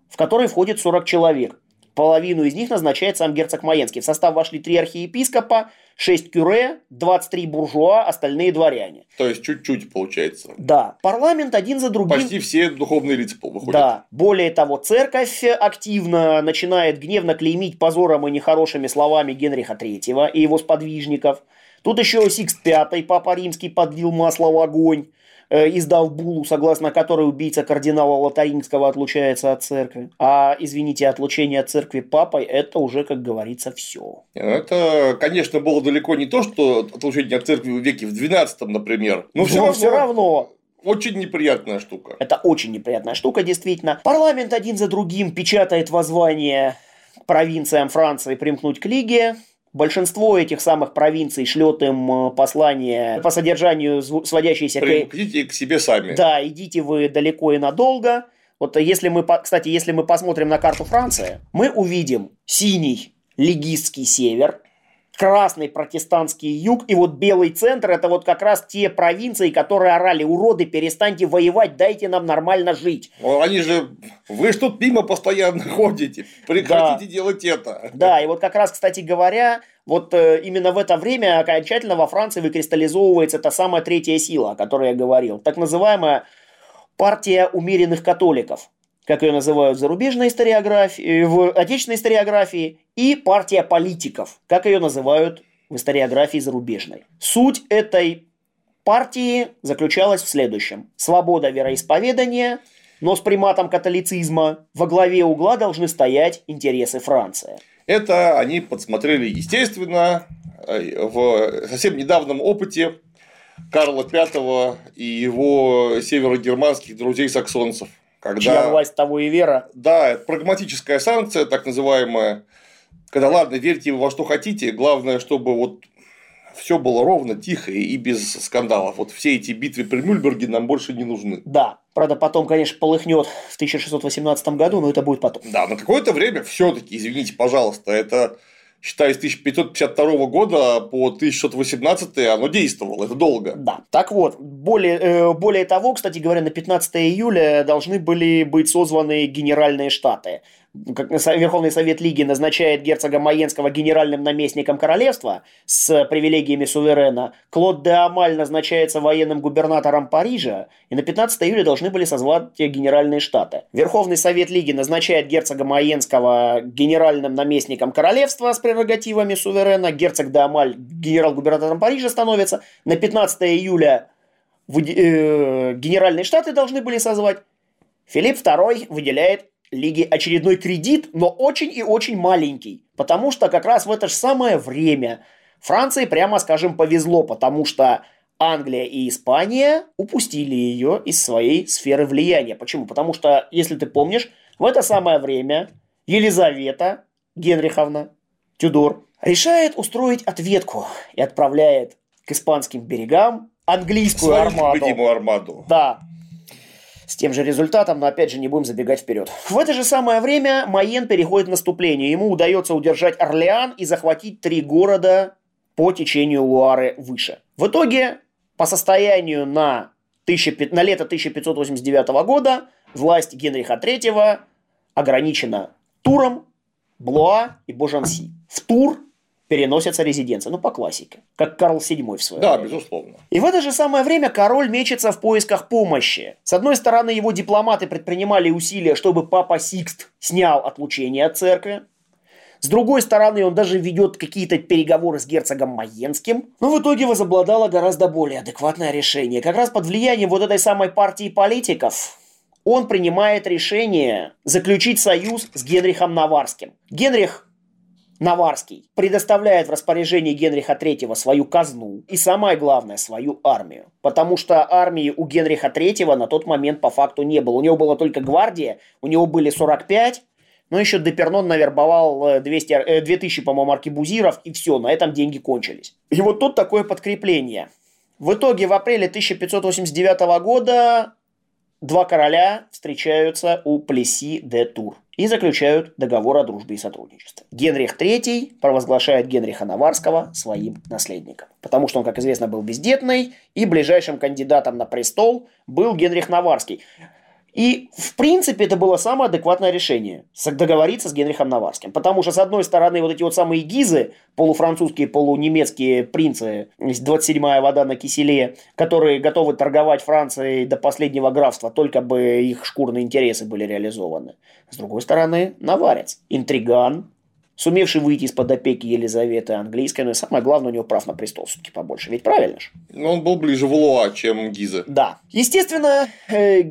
в который входит 40 человек. Половину из них назначает сам герцог Маенский. В состав вошли три архиепископа, 6 кюре, 23 буржуа, остальные дворяне. То есть чуть-чуть получается. Да, парламент один за другим... Почти все духовные лица выходят. Да. Более того, церковь активно начинает гневно клеймить позором и нехорошими словами Генриха III и его сподвижников. Тут еще Сикст V, папа римский, подлил масло в огонь, э, издав булу, согласно которой убийца кардинала Лотарингского отлучается от церкви. А, извините, отлучение от церкви папой – это уже, как говорится, все. Это, конечно, было далеко не то, что отлучение от церкви в веке в 12 например. Но все Но равно, все равно очень неприятная штука. Это очень неприятная штука, действительно. Парламент один за другим печатает воззвание провинциям Франции примкнуть к Лиге. Большинство этих самых провинций шлет им э, послание по содержанию, сводящиеся к... Примкните к себе сами. Да, идите вы далеко и надолго. Вот если мы, кстати, если мы посмотрим на карту Франции, мы увидим синий легистский север, красный протестантский юг и вот белый центр это вот как раз те провинции, которые орали, уроды, перестаньте воевать, дайте нам нормально жить. Они же, вы ж тут мимо постоянно ходите, прекратите делать это. Да, и вот как раз, кстати говоря, вот э, именно в это время окончательно во Франции выкристаллизовывается та самая третья сила, о которой я говорил, так называемая партия умеренных католиков, как ее называют в зарубежной историографии, в отечественной историографии, и партия политиков, как ее называют в историографии зарубежной. Суть этой партии заключалась в следующем. Свобода вероисповедания, но с приматом католицизма во главе угла должны стоять интересы Франции. Это они подсмотрели, естественно, э, в совсем недавнем опыте Карла V и его северогерманских друзей-саксонцев. Чья Когда, власть того и вера. да, это прагматическая санкция, так называемая, когда, ладно, верьте во что хотите, главное, чтобы вот все было ровно, тихо и без скандалов. Вот все эти битвы при Мюльберге нам больше не нужны. Да, правда, потом, конечно, полыхнет в 1618 году, но это будет потом. Да, на какое-то время все-таки, извините, пожалуйста, это считая с 1552 года по 1618 оно действовало, это долго. Да. Так вот, более, э, более того, кстати говоря, на 15 июля должны были быть созваны генеральные штаты как Верховный Совет Лиги назначает герцога Маенского генеральным наместником королевства с привилегиями суверена, Клод де Амаль назначается военным губернатором Парижа, и на 15 июля должны были созвать генеральные штаты. Верховный Совет Лиги назначает герцога Маенского генеральным наместником королевства с прерогативами суверена, герцог де Амаль генерал-губернатором Парижа становится, на 15 июля э, генеральные штаты должны были созвать, Филипп II выделяет лиги очередной кредит, но очень и очень маленький. Потому что как раз в это же самое время Франции, прямо скажем, повезло, потому что Англия и Испания упустили ее из своей сферы влияния. Почему? Потому что, если ты помнишь, в это самое время Елизавета Генриховна Тюдор решает устроить ответку и отправляет к испанским берегам английскую Свою армаду. армаду. Да, с тем же результатом, но опять же не будем забегать вперед. В это же самое время Майен переходит в наступление. Ему удается удержать Орлеан и захватить три города по течению Луары выше. В итоге, по состоянию на, 1000, на лето 1589 года, власть Генриха III ограничена Туром, Блуа и Божанси. В Тур переносятся резиденции. Ну, по классике. Как Карл VII в свое Да, время. безусловно. И в это же самое время король мечется в поисках помощи. С одной стороны, его дипломаты предпринимали усилия, чтобы папа Сикст снял отлучение от церкви. С другой стороны, он даже ведет какие-то переговоры с герцогом Маенским. Но в итоге возобладало гораздо более адекватное решение. Как раз под влиянием вот этой самой партии политиков он принимает решение заключить союз с Генрихом Наварским. Генрих Наварский предоставляет в распоряжение Генриха III свою казну и, самое главное, свою армию. Потому что армии у Генриха III на тот момент по факту не было. У него была только гвардия, у него были 45, но еще Депернон навербовал 200, 2000, по-моему, аркебузиров, и все, на этом деньги кончились. И вот тут такое подкрепление. В итоге в апреле 1589 года два короля встречаются у Плеси де Тур и заключают договор о дружбе и сотрудничестве. Генрих III провозглашает Генриха Наварского своим наследником, потому что он, как известно, был бездетный, и ближайшим кандидатом на престол был Генрих Наварский. И, в принципе, это было самое адекватное решение – договориться с Генрихом Наварским. Потому что, с одной стороны, вот эти вот самые гизы, полуфранцузские, полунемецкие принцы, 27-я вода на киселе, которые готовы торговать Францией до последнего графства, только бы их шкурные интересы были реализованы. С другой стороны, Наварец, интриган, сумевший выйти из-под опеки Елизаветы Английской, но и самое главное, у него прав на престол все-таки побольше. Ведь правильно же? Но он был ближе в Луа, чем Гиза. Да. Естественно, э,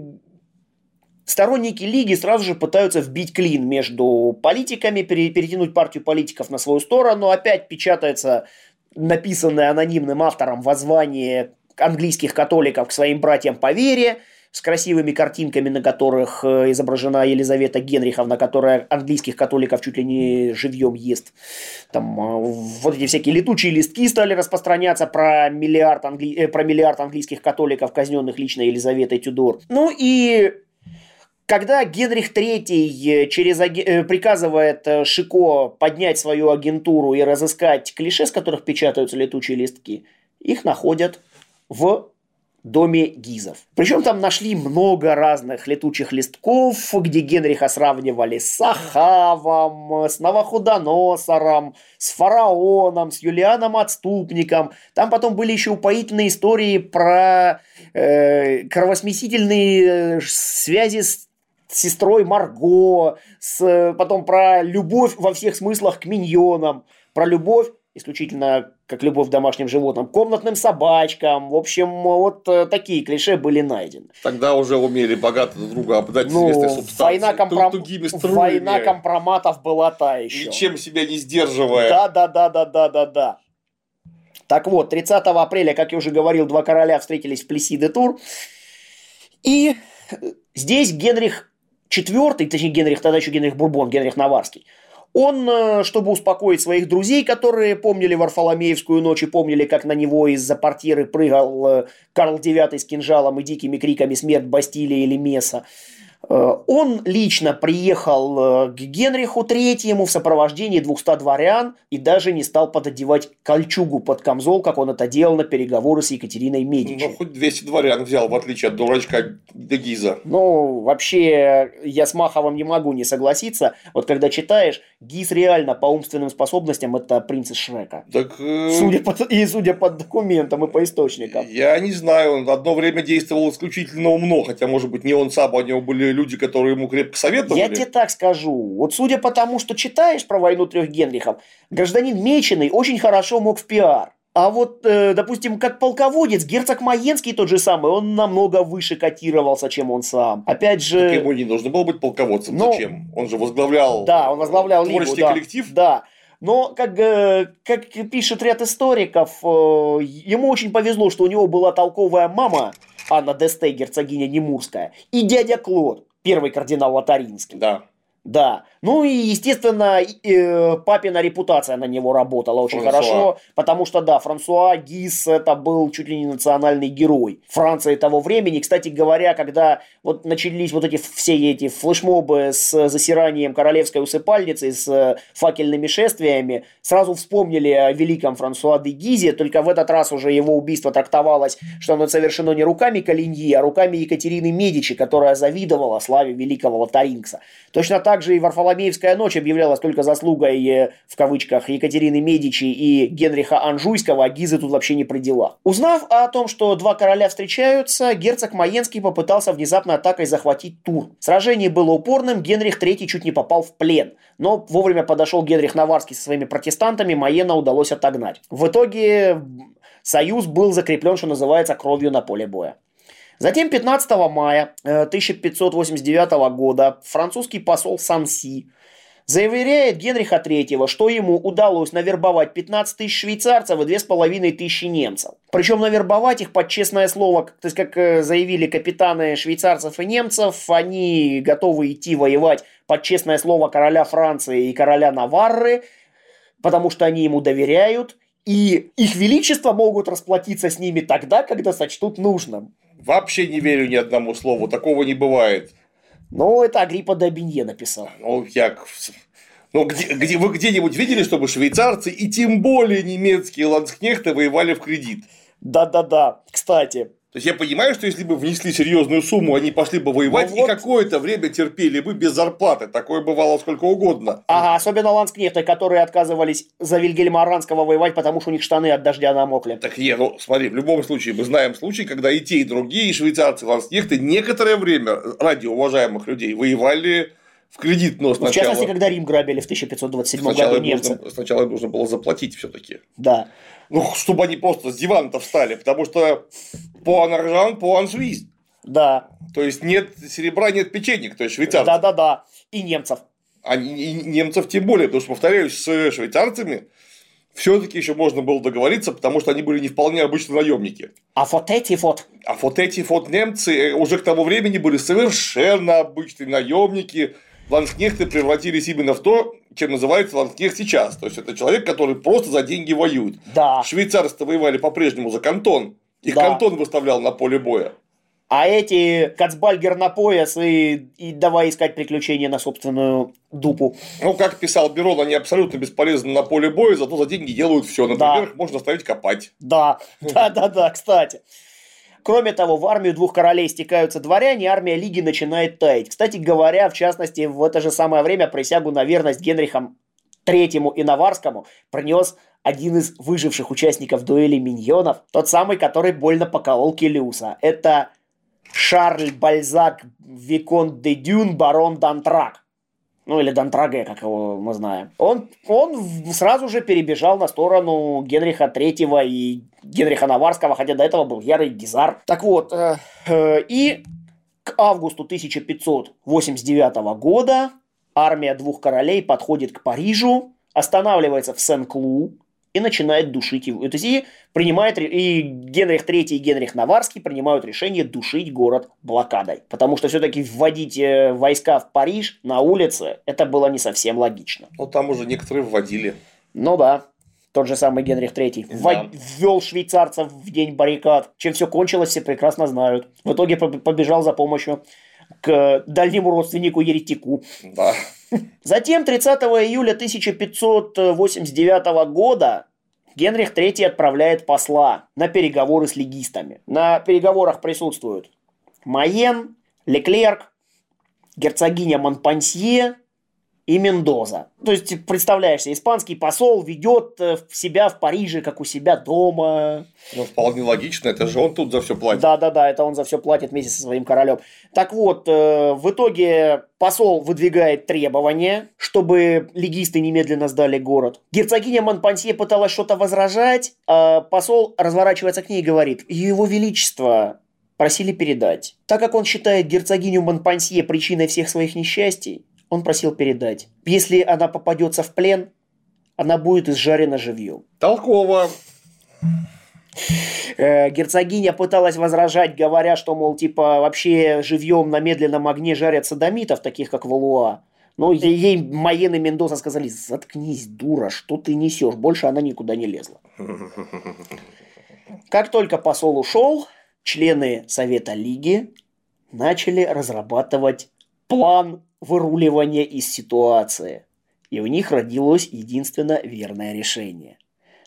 сторонники Лиги сразу же пытаются вбить клин между политиками, перетянуть партию политиков на свою сторону. Опять печатается написанное анонимным автором воззвание английских католиков к своим братьям по вере – с красивыми картинками, на которых э, изображена Елизавета Генриховна, которая английских католиков чуть ли не живьем ест. Там э, вот эти всякие летучие листки стали распространяться про миллиард, англи... Э, про миллиард английских католиков, казненных лично Елизаветой Тюдор. Ну и когда Генрих III через аги... приказывает Шико поднять свою агентуру и разыскать клише, с которых печатаются летучие листки, их находят в доме Гизов. Причем там нашли много разных летучих листков, где Генриха сравнивали с Ахавом, с Новоходоносором, с фараоном, с Юлианом Отступником. Там потом были еще упоительные истории про э, кровосмесительные э, связи с сестрой Марго, с, потом про любовь во всех смыслах к миньонам, про любовь исключительно как любовь к домашним животным, комнатным собачкам. В общем, вот э, такие клише были найдены. Тогда уже умели богато друг друга обдать ну, известной субстанцией. Война, компром... война компроматов была та еще. Ничем себя не сдерживая. Да, да, да, да, да, да, да. Так вот, 30 апреля, как я уже говорил, два короля встретились в Плесси-ле-Тур. И здесь Генрих IV, точнее Генрих, тогда еще Генрих Бурбон, Генрих Наваррский, он, э, чтобы успокоить своих друзей, которые помнили Варфоломеевскую ночь и помнили, как на него из-за портьеры прыгал э, Карл IX с кинжалом и дикими криками «Смерть Бастилия или месса», он лично приехал э, к Генриху Третьему в сопровождении 200 дворян и даже не стал пододевать кольчугу под камзол, как он это делал на переговоры с Екатериной Медичи. Ну, хоть 200 дворян взял, в отличие от дурачка Дегиза. Ну, вообще, я с Маховым не могу не согласиться. Вот когда читаешь, Гиз реально по умственным способностям это принц из Шрека. Так, э... судя по, и судя по документам и по источникам. Я не знаю, он одно время действовал исключительно умно, хотя, может быть, не он сам, а у него были люди, которые ему крепко советовали. Я тебе так скажу. Вот судя по тому, что читаешь про войну трех Генрихов, гражданин Меченый очень хорошо мог в пиар. А вот, э, допустим, как полководец, герцог Маенский тот же самый, он намного выше котировался, чем он сам. Опять же... Так ему не нужно было быть полководцем. Но... Зачем? Он же возглавлял... Да, он возглавлял творческий Лигу, да, коллектив. Да. Но, как, э, как пишет ряд историков, э, ему очень повезло, что у него была толковая мама, Анна Десте, герцогиня Немурская, и дядя Клод, первый кардинал Лотаринский. Да. Да. Ну и, естественно, э, папина репутация на него работала очень Франсуа. хорошо, потому что, да, Франсуа Гис это был чуть ли не национальный герой Франции того времени. Кстати говоря, когда вот начались вот эти все эти флешмобы с засиранием королевской усыпальницы, с факельными шествиями, сразу вспомнили о великом Франсуа де Гизе, только в этот раз уже его убийство трактовалось, что оно совершено не руками Калиньи, а руками Екатерины Медичи, которая завидовала славе великого Лотарингса. Точно так же и Варфоломей Соловеевская ночь объявлялась только заслугой, э, в кавычках, Екатерины Медичи и Генриха Анжуйского, а Гизы тут вообще не при делах. Узнав о том, что два короля встречаются, герцог Маенский попытался внезапно атакой захватить Тур. Сражение было упорным, Генрих III чуть не попал в плен, но вовремя подошел Генрих Наварский со своими протестантами, Маена удалось отогнать. В итоге союз был закреплен, что называется, кровью на поле боя. Затем 15 мая 1589 э, года французский посол Санси заверяет Генриха III, что ему удалось навербовать 15 тысяч швейцарцев и 2,5 тысячи немцев. Причем навербовать их под честное слово, то есть как э, заявили капитаны швейцарцев и немцев, они готовы идти воевать под честное слово короля Франции и короля Наварры, потому что они ему доверяют, и их величество могут расплатиться с ними тогда, когда сочтут нужным. Вообще не верю ни одному слову, такого не бывает. Ну, это Агриппа Добинье написал. Ну, я... Ну, где, где, вы где-нибудь видели, чтобы швейцарцы и тем более немецкие ланскнехты воевали в кредит? Да-да-да. Кстати, то есть я понимаю, что если бы внесли серьезную сумму, они пошли бы воевать ну, вот. и какое-то время терпели бы без зарплаты. Такое бывало сколько угодно. Ага, особенно ланскнехты, которые отказывались за Вильгельма Аранского воевать, потому что у них штаны от дождя намокли. Так не, ну смотри, в любом случае мы знаем случай, когда и те, и другие, и швейцарцы, и ланскнехты некоторое время ради уважаемых людей воевали в кредит, но сначала... В частности, когда Рим грабили в 1527 сначала году немцы. Нужно, сначала нужно было заплатить все-таки. Да. Ну, чтобы они просто с дивана встали, потому что по анаржан, по анжуиз. Да. То есть нет серебра, нет печенек, то есть швейцарцев. Да-да-да. И немцев. А и немцев тем более, потому что, повторяюсь, с швейцарцами все-таки еще можно было договориться, потому что они были не вполне обычные наемники. А вот эти вот. А вот эти вот немцы уже к тому времени были совершенно обычные наемники, ланскнехты превратились именно в то, чем называется ланскнехт сейчас. То есть, это человек, который просто за деньги воюет. Да. Швейцарцы воевали по-прежнему за кантон. Их да. кантон выставлял на поле боя. А эти Кацбальгер на пояс и, и давай искать приключения на собственную дупу. Ну, как писал Берон, они абсолютно бесполезны на поле боя, зато за деньги делают все. Например, да. их можно оставить копать. Да, да, да, да, кстати. Кроме того, в армию двух королей стекаются дворяне, армия Лиги начинает таять. Кстати говоря, в частности, в это же самое время присягу на верность Генрихам Третьему и Наварскому принес один из выживших участников дуэли миньонов, тот самый, который больно поколол Келиуса. Это Шарль Бальзак Викон де Дюн, барон Дантрак ну или Дантраге, как его мы знаем, он, он сразу же перебежал на сторону Генриха Третьего и Генриха Наварского, хотя до этого был ярый гизар. Так вот, э, э, и к августу 1589 года армия двух королей подходит к Парижу, останавливается в Сен-Клу, и начинает душить его. То есть и принимает, и Генрих III и Генрих Наварский принимают решение душить город блокадой. Потому что все-таки вводить э, войска в Париж на улице, это было не совсем логично. Ну, там уже некоторые вводили. Ну да. Тот же самый Генрих III да. ввел швейцарцев в день баррикад. Чем все кончилось, все прекрасно знают. В итоге побежал за помощью к дальнему родственнику еретику. Да. Затем 30 июля 1589 года Генрих III отправляет посла на переговоры с легистами. На переговорах присутствуют Майен, Леклерк, герцогиня Монпансье и Мендоза. То есть, представляешься, испанский посол ведет э, себя в Париже, как у себя дома. Ну, вполне логично, это же он тут за все платит. Да-да-да, это он за все платит вместе со своим королем. Так вот, э, в итоге посол выдвигает требования, чтобы легисты немедленно сдали город. Герцогиня Монпансье пыталась что-то возражать, а посол разворачивается к ней и говорит, «Его Величество, просили передать. Так как он считает герцогиню Монпансье причиной всех своих несчастий, он просил передать. Если она попадется в плен, она будет изжарена живьем. Толково. Э, герцогиня пыталась возражать, говоря, что, мол, типа, вообще живьем на медленном огне жарят садомитов, таких как Валуа. Но ей Майен и Мендоса сказали, заткнись, дура, что ты несешь? Больше она никуда не лезла. Как только посол ушел, члены Совета Лиги начали разрабатывать план выруливания из ситуации. И у них родилось единственно верное решение.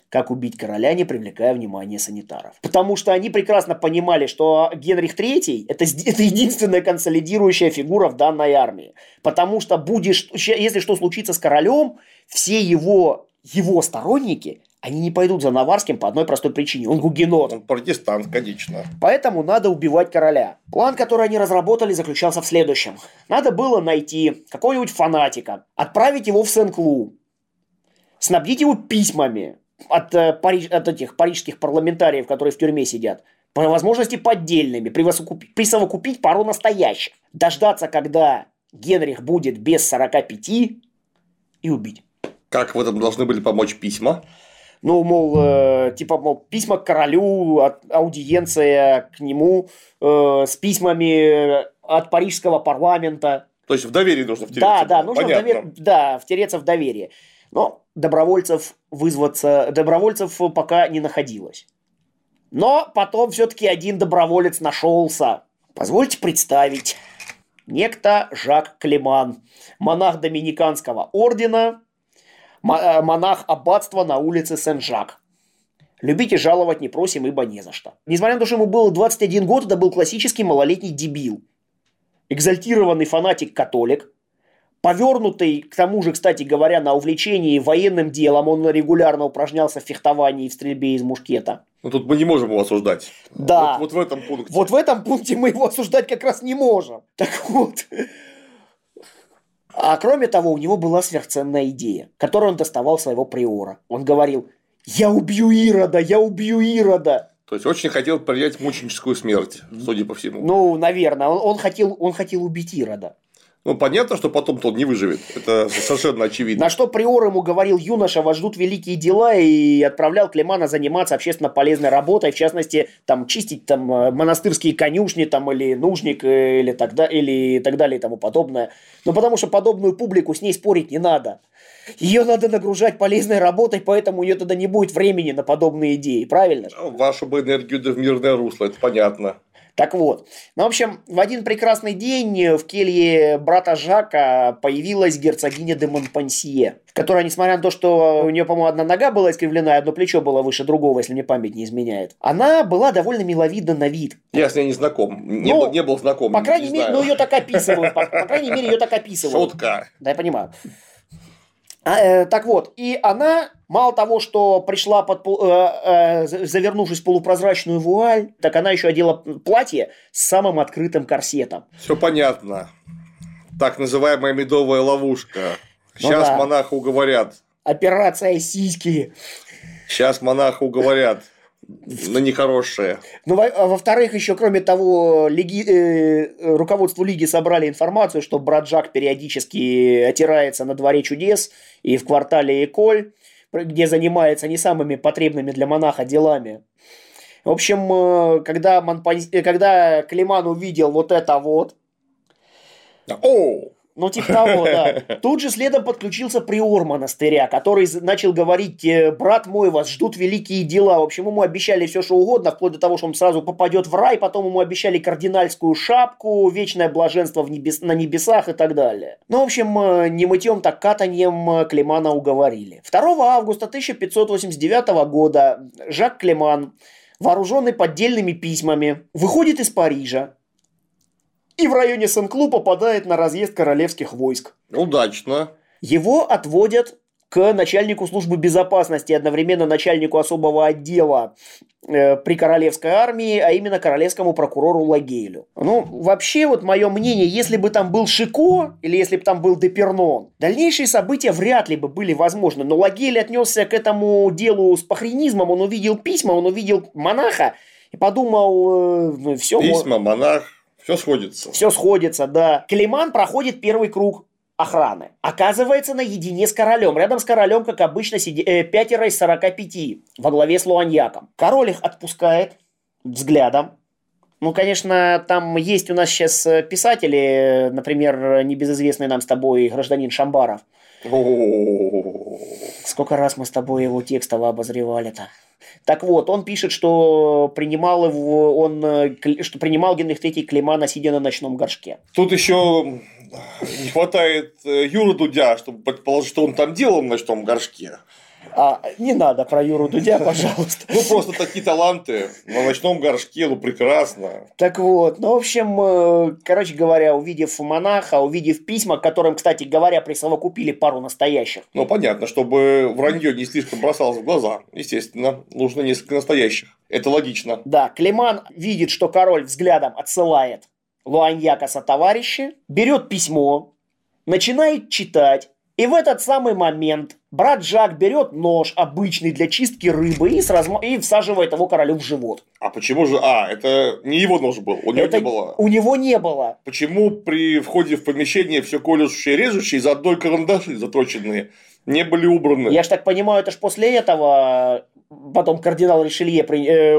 Как убить короля, не привлекая внимания санитаров. Потому что они прекрасно понимали, что Генрих III это, это единственная консолидирующая фигура в данной армии. Потому что будешь, если что случится с королем, все его, его сторонники они не пойдут за Наварским по одной простой причине. Он гугенот. Он протестант, конечно. Поэтому надо убивать короля. План, который они разработали, заключался в следующем. Надо было найти какого-нибудь фанатика, отправить его в Сен-Клу, снабдить его письмами от, э, Париж, от этих парижских парламентариев, которые в тюрьме сидят, по возможности поддельными, присовокупить пару настоящих, дождаться, когда Генрих будет без 45 и убить. Как в этом должны были помочь письма? Ну, мол, э, типа, мол, письма к королю, аудиенция к нему э, с письмами от парижского парламента. То есть в доверие нужно втереться. Да, да, нужно в довер... да, втереться в доверие. Но добровольцев вызваться, добровольцев пока не находилось. Но потом все-таки один доброволец нашелся. Позвольте представить. Некто Жак Клеман, монах Доминиканского ордена, Э, монах аббатства на улице Сен-Жак. Любите жаловать не просим, ибо не за что. Несмотря на то, что ему было 21 год, это был классический малолетний дебил. Экзальтированный фанатик-католик, повернутый, к тому же, кстати говоря, на увлечении военным делом, он регулярно упражнялся в фехтовании и в стрельбе из мушкета. Ну тут мы не можем его осуждать. Да. Вот, вот в этом пункте. Вот в этом пункте мы его осуждать как раз не можем. Так вот, а кроме того, у него была сверхценная идея, которую он доставал своего приора. Он говорил, я убью Ирода, я убью Ирода. То есть очень хотел принять мученическую смерть, судя по всему. Ну, наверное, он, он, хотел, он хотел убить Ирода. Ну, понятно, что потом-то он не выживет. Это совершенно очевидно. На что приор ему говорил, юноша, вас ждут великие дела, и отправлял Климана заниматься общественно полезной работой, в частности, там, чистить там э, монастырские конюшни, там, или нужник, э, или так, да, или так далее, и тому подобное. Ну, потому что подобную публику с ней спорить не надо. Ее надо нагружать полезной работой, поэтому у нее тогда не будет времени на подобные идеи, правильно? Ну, вашу бы энергию да в мирное русло, это понятно. Так вот, ну, в общем, в один прекрасный день в келье брата Жака появилась герцогиня де Монпансье, которая, несмотря на то, что у нее, по-моему, одна нога была искривлена, одно плечо было выше другого, если мне память не изменяет, она была довольно миловидна на вид. Я с ней не знаком, не, ну, был, не был знаком. По крайней мере, ну ее так описывают, по, по крайней мере, ее так описывают. Шутка. Да, я понимаю. А, э, так вот, и она, мало того, что пришла, под, э, э, завернувшись в полупрозрачную вуаль, так она еще одела платье с самым открытым корсетом. Все понятно. Так называемая медовая ловушка. Сейчас ну, да. монаха уговорят. Операция сиськи. Сейчас монаха уговорят на нехорошее. Ну, а во-вторых, еще кроме того, лиги, э, руководству лиги собрали информацию, что брат Жак периодически отирается на дворе чудес и в квартале Эколь, где занимается не самыми потребными для монаха делами. В общем, э, когда, Монпан... Э, когда Климан увидел вот это вот, О! Ну, типа того, да. Тут же следом подключился приор монастыря, который начал говорить, «Э, брат мой, вас ждут великие дела. В общем, ему обещали все, что угодно, вплоть до того, что он сразу попадет в рай, потом ему обещали кардинальскую шапку, вечное блаженство в небес, на небесах и так далее. Ну, в общем, э, не мытьем, так катаньем э, Климана уговорили. 2 августа 1589 года Жак Климан, вооруженный поддельными письмами, выходит из Парижа, и в районе Сен-Клу попадает на разъезд королевских войск. Удачно. Его отводят к начальнику службы безопасности, одновременно начальнику особого отдела э, при королевской армии, а именно королевскому прокурору Лагейлю. Ну, вообще, вот мое мнение, если бы там был Шико, или если бы там был Депернон, дальнейшие события вряд ли бы были возможны. Но Лагейль отнесся к этому делу с пахренизмом, он увидел письма, он увидел монаха, и подумал, э, ну все. Письма, монах, все сходится. Все сходится, да. Климан проходит первый круг охраны. Оказывается наедине с королем. Рядом с королем, как обычно, сиди... э, пятеро из 45 во главе с Луаньяком. Король их отпускает взглядом. Ну, конечно, там есть у нас сейчас писатели, например, небезызвестный нам с тобой гражданин Шамбаров. Сколько раз мы с тобой его текстово обозревали-то? Так вот, он пишет, что принимал его, он, что принимал Генрих III Климана, сидя на ночном горшке. Тут еще не хватает Юры Дудя, чтобы предположить, что он там делал в ночном горшке. А, не надо про Юру Дудя, пожалуйста. Ну, просто такие таланты на ночном горшке, ну, прекрасно. Так вот, ну, в общем, э, короче говоря, увидев монаха, увидев письма, которым, кстати говоря, присовокупили пару настоящих. Ну, понятно, чтобы вранье не слишком бросалось в глаза. Естественно, нужно несколько настоящих. Это логично. Да, Климан видит, что король взглядом отсылает Луаньяка со товарища, берет письмо, начинает читать, и в этот самый момент брат Жак берет нож обычный для чистки рыбы и, сразу, и всаживает его королю в живот. А почему же... А, это не его нож был, у него это... не было. У него не было. Почему при входе в помещение все колющие и режущие за одной карандаши заточенные не были убраны? Я ж так понимаю, это ж после этого потом кардинал Ришелье, э,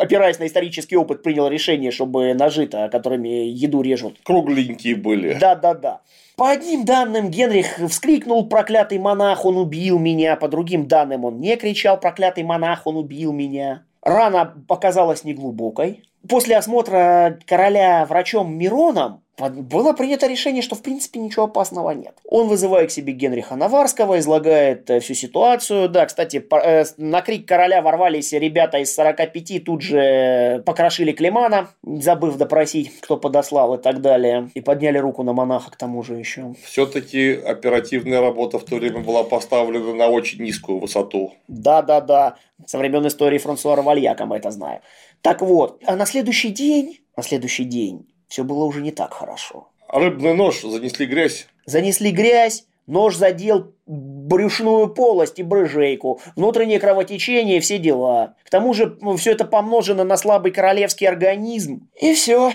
опираясь на исторический опыт, принял решение, чтобы ножи-то, которыми еду режут. Кругленькие были. Да-да-да. По одним данным Генрих вскрикнул «проклятый монах, он убил меня», по другим данным он не кричал «проклятый монах, он убил меня». Рана показалась неглубокой. После осмотра короля врачом Мироном было принято решение, что в принципе ничего опасного нет. Он вызывает к себе Генриха Наварского, излагает э, всю ситуацию. Да, кстати, э, на крик короля ворвались ребята из 45, тут же покрошили Климана, забыв допросить, кто подослал и так далее. И подняли руку на монаха к тому же еще. Все-таки оперативная работа в то время была поставлена на очень низкую высоту. Да-да-да. Со времен истории Франсуа Равальяка мы это знаем. Так вот, а на следующий день, на следующий день все было уже не так хорошо. А рыбный нож занесли грязь? Занесли грязь, нож задел брюшную полость и брыжейку, внутреннее кровотечение, все дела. К тому же ну, все это помножено на слабый королевский организм. И все.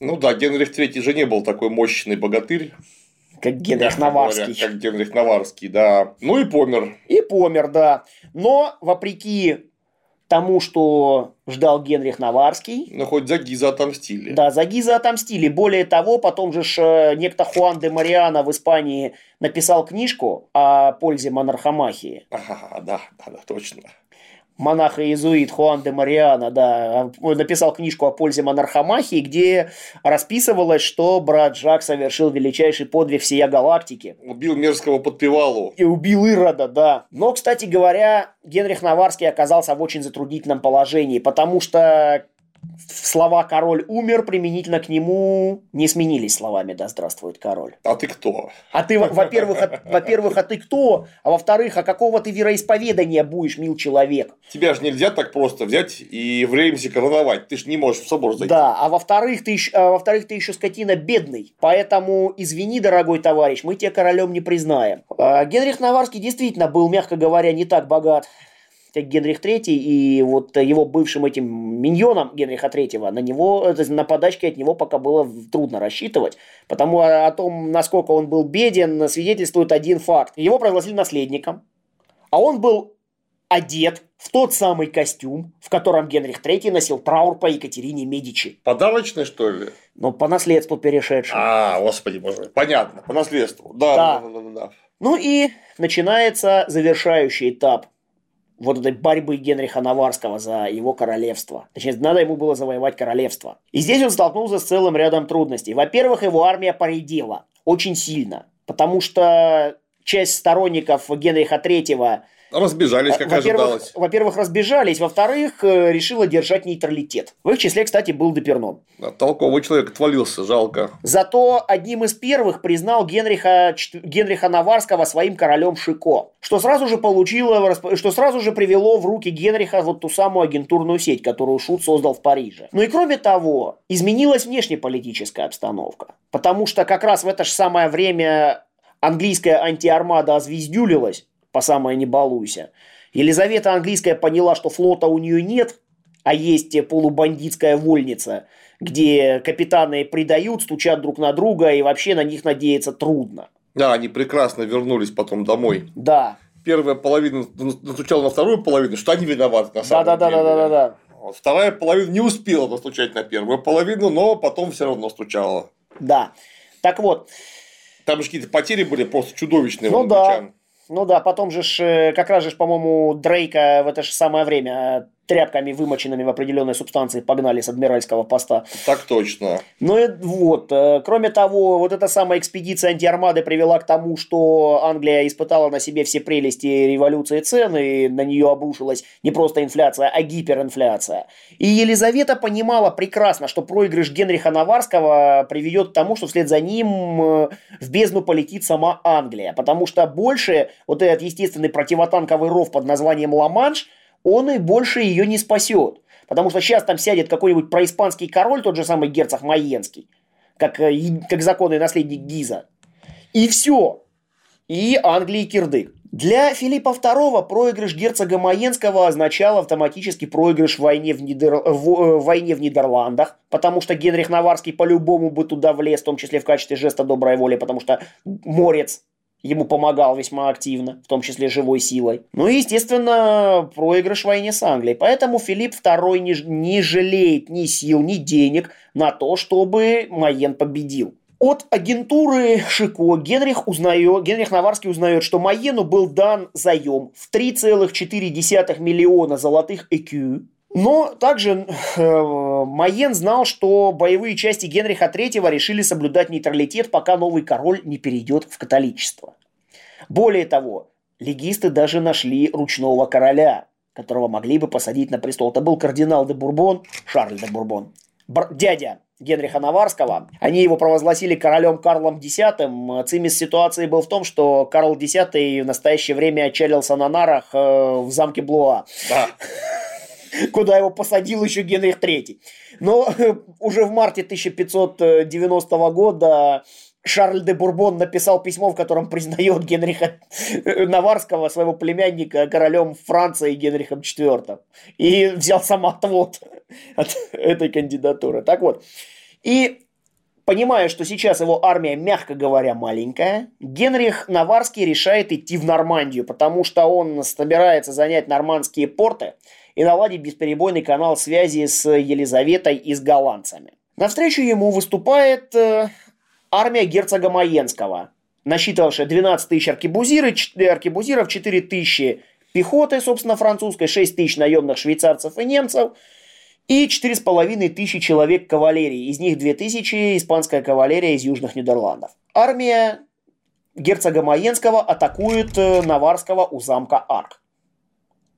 Ну да, Генрих III же не был такой мощный богатырь. Как Генрих Наварский. Говоря, как Генрих Наварский, да. Ну и помер. И помер, да. Но, вопреки тому, что ждал Генрих Наварский. Ну, хоть за Гиза отомстили. Да, за Гиза отомстили. Более того, потом же ж, э, некто Хуан де Мариана в Испании написал книжку о пользе монархомахии. Ага, да, да, да, точно монах-иезуит Хуан де Мариана, да, написал книжку о пользе монархомахии, где расписывалось, что брат Жак совершил величайший подвиг всея галактики. Убил мерзкого подпевалу. И убил Ирода, да. Но, кстати говоря, Генрих Наварский оказался в очень затруднительном положении, потому что слова «король умер» применительно к нему не сменились словами «да здравствует король». А ты кто? А ты, во-первых, во-первых, а ты кто? А во-вторых, а какого ты вероисповедания будешь, мил человек? Тебя же нельзя так просто взять и в Реймсе короновать. Ты же не можешь в собор зайти. Да, а во-вторых, ты, а во-вторых, ты еще скотина бедный. Поэтому извини, дорогой товарищ, мы тебя королем не признаем. А Генрих Наварский действительно был, мягко говоря, не так богат Генрих III и вот его бывшим этим миньоном Генриха III, на него, на подачке от него пока было трудно рассчитывать, потому о том, насколько он был беден, свидетельствует один факт. Его прогласили наследником, а он был одет в тот самый костюм, в котором Генрих III носил траур по Екатерине Медичи. Подарочный, что ли? Ну, по наследству перешедший. А, господи боже. Понятно, по наследству. Да, да, да, да. да. Ну и начинается завершающий этап вот этой борьбы Генриха Наварского за его королевство. Точнее, надо ему было завоевать королевство. И здесь он столкнулся с целым рядом трудностей. Во-первых, его армия поредела очень сильно, потому что часть сторонников Генриха III Разбежались, как во-первых, ожидалось. Во-первых, разбежались. Во-вторых, э, решила держать нейтралитет. В их числе, кстати, был Депернон. Да, толковый человек отвалился, жалко. Зато одним из первых признал Генриха, Генриха Наварского своим королем Шико, что сразу же получило, что сразу же привело в руки Генриха вот ту самую агентурную сеть, которую Шут создал в Париже. Ну и кроме того, изменилась внешнеполитическая обстановка, потому что как раз в это же самое время английская антиармада озвездюлилась, по самое не балуйся. Елизавета Английская поняла, что флота у нее нет, а есть полубандитская вольница, где капитаны предают, стучат друг на друга, и вообще на них надеяться трудно. Да, они прекрасно вернулись потом домой. Да. Первая половина настучала на вторую половину, что они виноваты на самом да, да, деле. Да, да, да, да. Вот. Вторая половина не успела настучать на первую половину, но потом все равно стучала. Да. Так вот. Там же какие-то потери были просто чудовищные. Ну да. Ну да, потом же, ж, как раз же, по-моему, Дрейка в это же самое время тряпками, вымоченными в определенной субстанции, погнали с адмиральского поста. Так точно. Ну и вот, э, кроме того, вот эта самая экспедиция антиармады привела к тому, что Англия испытала на себе все прелести революции цен, и на нее обрушилась не просто инфляция, а гиперинфляция. И Елизавета понимала прекрасно, что проигрыш Генриха Наварского приведет к тому, что вслед за ним э, в бездну полетит сама Англия, потому что больше вот этот естественный противотанковый ров под названием Ла-Манш – он и больше ее не спасет. Потому что сейчас там сядет какой-нибудь происпанский король, тот же самый герцог Майенский, как, э, как законный наследник Гиза. И все. И Англии кирдык. Для Филиппа II проигрыш герцога Майенского означал автоматически проигрыш в войне в, Нидер... в, э, в войне в Нидерландах, потому что Генрих Наварский по-любому бы туда влез, в том числе в качестве жеста доброй воли, потому что Морец ему помогал весьма активно, в том числе живой силой. Ну и, естественно, проигрыш в войне с Англией. Поэтому Филипп II не, не жалеет ни сил, ни денег на то, чтобы Майен победил. От агентуры Шико Генрих, узнает, Генрих Наварский узнает, что Майену был дан заем в 3,4 миллиона золотых ЭКЮ, но также э, Майен знал, что боевые части Генриха III решили соблюдать нейтралитет, пока новый король не перейдет в католичество. Более того, легисты даже нашли ручного короля, которого могли бы посадить на престол. Это был кардинал де Бурбон, Шарль де Бурбон, дядя Генриха Наварского. Они его провозгласили королем Карлом X. Цимис ситуации был в том, что Карл X в настоящее время отчалился на нарах э, в замке Блуа. Да куда его посадил еще Генрих III. Но уже в марте 1590 года Шарль де Бурбон написал письмо, в котором признает Генриха Наварского, своего племянника, королем Франции Генрихом IV. И взял сам отвод от этой кандидатуры. Так вот, и Понимая, что сейчас его армия, мягко говоря, маленькая, Генрих Наварский решает идти в Нормандию, потому что он собирается занять нормандские порты и наладить бесперебойный канал связи с Елизаветой и с голландцами. Навстречу ему выступает э, армия герцога Маенского, насчитывавшая 12 тысяч аркебузиры, аркебузиров, 4 тысячи пехоты, собственно, французской, 6 тысяч наемных швейцарцев и немцев – и 4,5 тысячи человек кавалерии, из них 2 тысячи испанская кавалерия из Южных Нидерландов. Армия герцога Маенского атакует э, Наварского у замка Арк.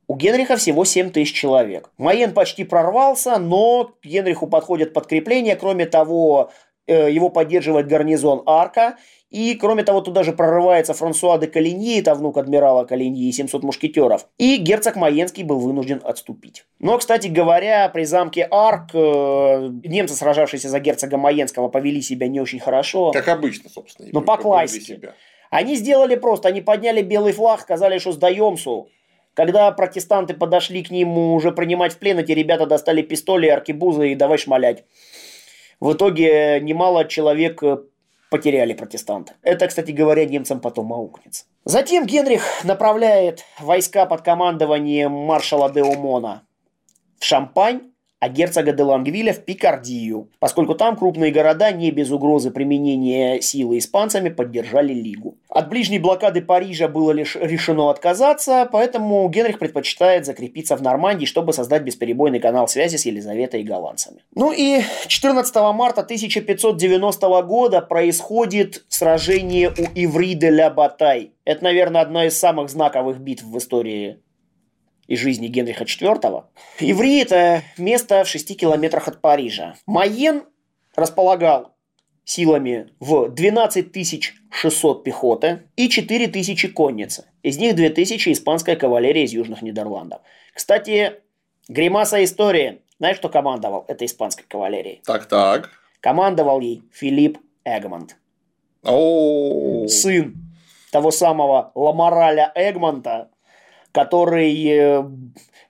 У Генриха всего 7 тысяч человек. Майен почти прорвался, но к Генриху подходит подкрепление. Кроме того, э, его поддерживает гарнизон Арка, и, кроме того, туда же прорывается Франсуа де Калиньи, это внук адмирала Калиньи и 700 мушкетеров. И герцог Маенский был вынужден отступить. Но, кстати говоря, при замке Арк э, немцы, сражавшиеся за герцога Маенского, повели себя не очень хорошо. Как обычно, собственно. Но по классике. Себя. Они сделали просто, они подняли белый флаг, сказали, что сдаемся. Когда протестанты подошли к ним уже принимать в плен, эти ребята достали пистоли, аркебузы и давай шмалять. В итоге немало человек потеряли протестанты. Это, кстати говоря, немцам потом аукнется. Затем Генрих направляет войска под командованием маршала де Умона в Шампань, а герцога де Лангвиля в Пикардию, поскольку там крупные города не без угрозы применения силы испанцами поддержали Лигу. От ближней блокады Парижа было лишь решено отказаться, поэтому Генрих предпочитает закрепиться в Нормандии, чтобы создать бесперебойный канал связи с Елизаветой и голландцами. Ну и 14 марта 1590 года происходит сражение у Иври де ля Батай. Это, наверное, одна из самых знаковых битв в истории и жизни Генриха IV. Иври – это место в 6 километрах от Парижа. Майен располагал силами в 12 600 пехоты и 4 тысячи конницы. Из них 2000 испанская кавалерия из Южных Нидерландов. Кстати, гримаса истории. Знаешь, что командовал этой испанской кавалерией? Так-так. Командовал ей Филипп Эгмонт. Сын того самого Ламораля Эгмонта, который э,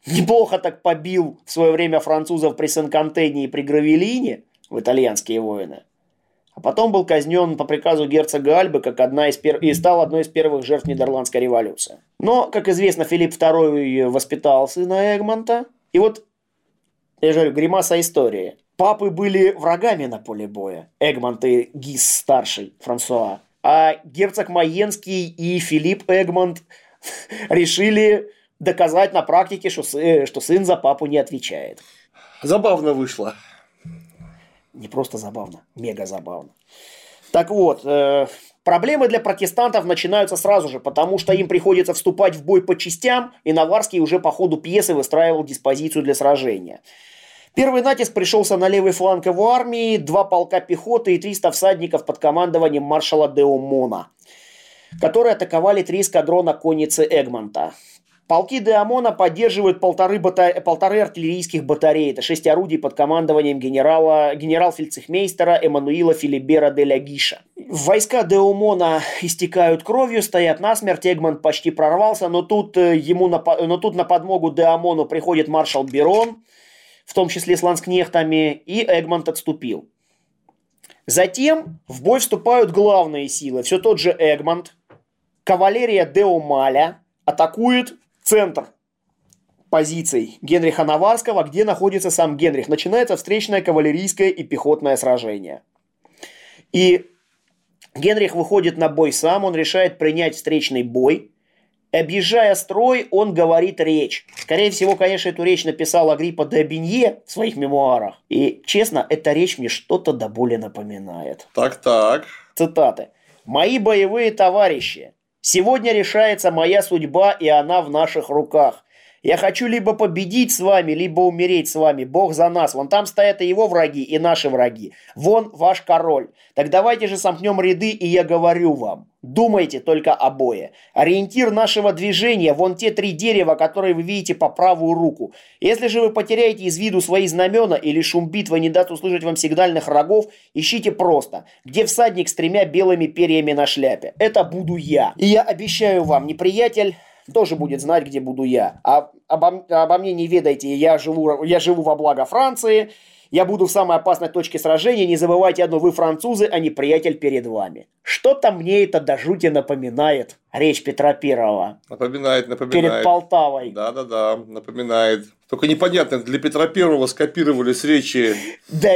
неплохо так побил в свое время французов при Сен-Кантене и при Гравелине, в итальянские войны. А потом был казнен по приказу герцога Альбы как одна из пер... и стал одной из первых жертв Нидерландской революции. Но, как известно, Филипп II воспитал сына Эгмонта. И вот, я же говорю, гримаса истории. Папы были врагами на поле боя. Эгмонт и Гис старший, Франсуа. А герцог Майенский и Филипп Эгмонт решили доказать на практике, что, сын, что сын за папу не отвечает. Забавно вышло. Не просто забавно, мега забавно. Так вот, э, проблемы для протестантов начинаются сразу же, потому что им приходится вступать в бой по частям, и Наварский уже по ходу пьесы выстраивал диспозицию для сражения. Первый натиск пришелся на левый фланг его армии, два полка пехоты и 300 всадников под командованием маршала Деомона которые атаковали три эскадрона конницы Эгмонта. Полки Деамона поддерживают полторы, бата... полторы артиллерийских батареи. Это шесть орудий под командованием генерала... генерал-фельдцехмейстера Эммануила Филибера де Лягиша. Войска Деомона истекают кровью, стоят насмерть. Эгмонт почти прорвался, но тут, э, ему на... но тут на подмогу Деомону приходит маршал Берон, в том числе с ланскнехтами, и Эгмонт отступил. Затем в бой вступают главные силы. Все тот же Эгмонт, кавалерия Деомаля атакует центр позиций Генриха Наварского, где находится сам Генрих. Начинается встречное кавалерийское и пехотное сражение. И Генрих выходит на бой сам, он решает принять встречный бой. Объезжая строй, он говорит речь. Скорее всего, конечно, эту речь написал Агриппа де Бенье в своих мемуарах. И, честно, эта речь мне что-то до боли напоминает. Так-так. Цитаты. «Мои боевые товарищи, Сегодня решается моя судьба, и она в наших руках. Я хочу либо победить с вами, либо умереть с вами. Бог за нас. Вон там стоят и его враги, и наши враги. Вон ваш король. Так давайте же сомкнем ряды, и я говорю вам. Думайте только обои. Ориентир нашего движения – вон те три дерева, которые вы видите по правую руку. Если же вы потеряете из виду свои знамена или шум битвы не даст услышать вам сигнальных рогов, ищите просто, где всадник с тремя белыми перьями на шляпе. Это буду я. И я обещаю вам, неприятель тоже будет знать, где буду я. А обо, обо мне не ведайте, я живу, я живу во благо Франции, я буду в самой опасной точке сражения, не забывайте одно, вы французы, а не приятель перед вами. Что-то мне это до жути напоминает речь Петра Первого. Напоминает, напоминает. Перед Полтавой. Да-да-да, напоминает. Только непонятно, для Петра Первого скопировали с речи да,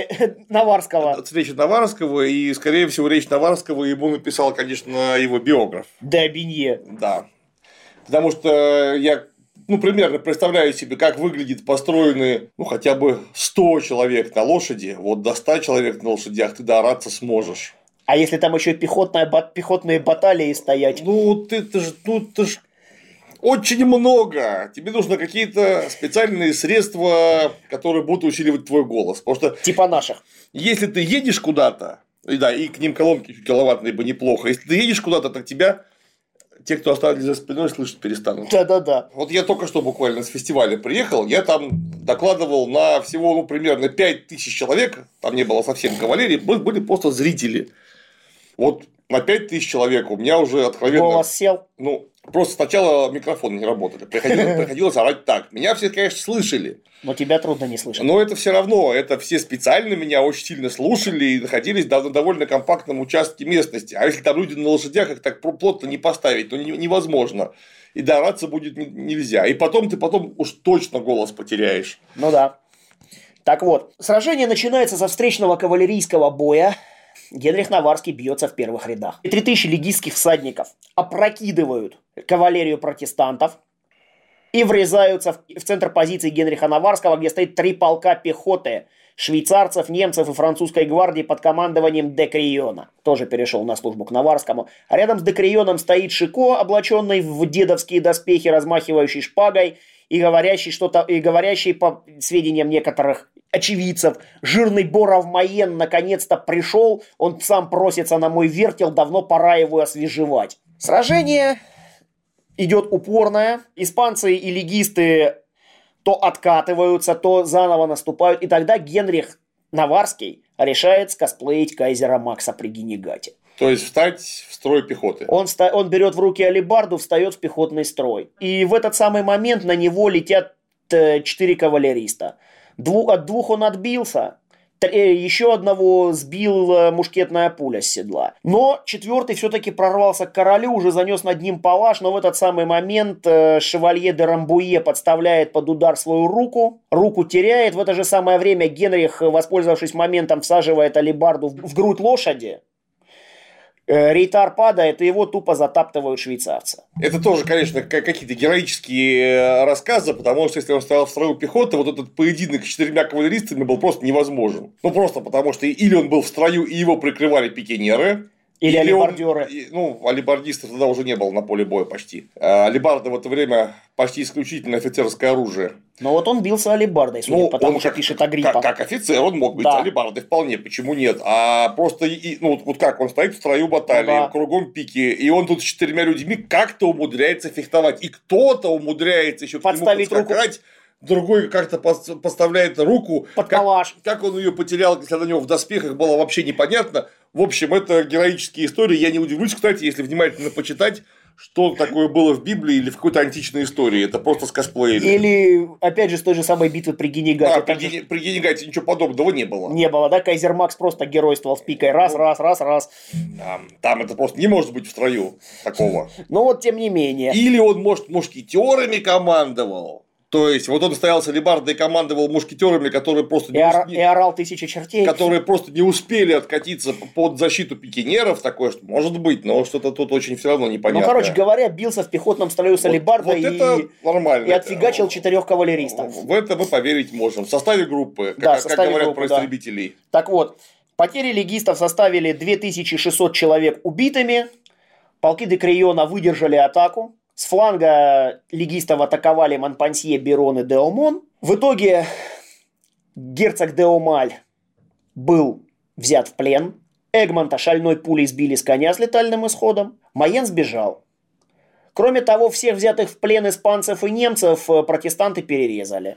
Наварского. С речи Наварского, и, скорее всего, речь Наварского ему написал, конечно, его биограф. Да, Бенье. Да. Потому что я ну, примерно представляю себе, как выглядит построенный, ну, хотя бы 100 человек на лошади. Вот до 100 человек на лошадях ты доораться сможешь. А если там еще пехотная, пехотные баталии стоять? Ну, ты, ты ж, ну, ты ж очень много. Тебе нужно какие-то специальные средства, которые будут усиливать твой голос. Потому что... Типа наших. Если ты едешь куда-то, и да, и к ним колонки киловаттные бы неплохо. Если ты едешь куда-то, так тебя те, кто остались за спиной, слышать перестанут. Да-да-да. Вот я только что буквально с фестиваля приехал, я там докладывал на всего ну, примерно 5 тысяч человек, там не было совсем кавалерии, были просто зрители. Вот на 5 тысяч человек у меня уже откровенно... Голос сел? Ну, просто сначала микрофоны не работали. Приходилось, приходилось орать так. Меня все, конечно, слышали. Но тебя трудно не слышать. Но это все равно, это все специально меня очень сильно слушали и находились на довольно компактном участке местности. А если там люди на лошадях, их так плотно не поставить, то невозможно. И дораться будет нельзя. И потом ты потом уж точно голос потеряешь. Ну да. Так вот, сражение начинается со встречного кавалерийского боя, Генрих Наварский бьется в первых рядах. И 3000 легистских всадников опрокидывают кавалерию протестантов и врезаются в, в центр позиции Генриха Наварского, где стоит три полка пехоты швейцарцев, немцев и французской гвардии под командованием Декриона. Тоже перешел на службу к Наварскому. А рядом с Декрионом стоит Шико, облаченный в дедовские доспехи, размахивающий шпагой и говорящий что-то, и говорящий по сведениям некоторых очевидцев. Жирный Боров Маен наконец-то пришел, он сам просится на мой вертел, давно пора его освежевать. Сражение идет упорное. Испанцы и легисты то откатываются, то заново наступают. И тогда Генрих Наварский решает скосплеить кайзера Макса при Генегате. То есть встать в строй пехоты. Он, ста- он берет в руки алибарду, встает в пехотный строй. И в этот самый момент на него летят э, четыре кавалериста. Дву, от двух он отбился, э, еще одного сбил э, мушкетная пуля с седла. Но четвертый все-таки прорвался к королю, уже занес над ним палаш, но в этот самый момент шевалье де Рамбуе подставляет под удар свою руку, руку теряет. В это же самое время Генрих, воспользовавшись моментом, всаживает алибарду в грудь лошади, Рейтар падает, и его тупо затаптывают швейцарцы. Это тоже, конечно, какие-то героические э, рассказы, потому что если он стоял в строю пехоты, вот этот поединок с четырьмя кавалеристами был просто невозможен. Ну, просто потому что или он был в строю, и его прикрывали пикинеры, или, Или алибардеры. Он, ну, алибардистов тогда уже не было на поле боя почти. А алибарда в это время почти исключительно офицерское оружие. Но вот он бился алибардой, судя ну, по тому, что как, пишет Агриппа. Как, как офицер он мог быть да. алибардой вполне, почему нет? А просто, и, ну, вот как, он стоит в строю баталии, ну, да. кругом пики, и он тут с четырьмя людьми как-то умудряется фехтовать. И кто-то умудряется еще к нему подскакать, руку другой как-то подставляет руку. Под как, как он ее потерял, если на него в доспехах было вообще непонятно. В общем, это героические истории. Я не удивлюсь, кстати, если внимательно почитать, что такое было в Библии или в какой-то античной истории. Это просто с косплеем. Или, опять же, с той же самой битвы при Генегате. Да, при, же... при Генегате ничего подобного не было. Не было, да? Кайзер Макс просто геройствовал с пикой. Раз, ну, раз, раз, раз. Да, там это просто не может быть в строю такого. Ну вот, тем не менее. Или он, может, мушкетерами командовал. То есть, вот он стоял с алебардой и командовал мушкетерами, которые просто не и, ор... и орал тысячи чертей. Которые просто не успели откатиться под защиту пикинеров. Такое, что может быть, но что-то тут очень все равно непонятно. Ну, короче говоря, бился в пехотном строю с алебардой вот, вот и... нормально. и отфигачил четырех кавалеристов. В это мы поверить можем. В составе группы, да, как, составе как говорят группы, про истребителей. Да. Так вот, потери легистов составили 2600 человек убитыми. Полки Декриона выдержали атаку. С фланга легистов атаковали Монпансье, Берон и Деомон. В итоге герцог Деомаль был взят в плен. Эгмонта шальной пулей сбили с коня с летальным исходом. Майен сбежал. Кроме того, всех взятых в плен испанцев и немцев э, протестанты перерезали.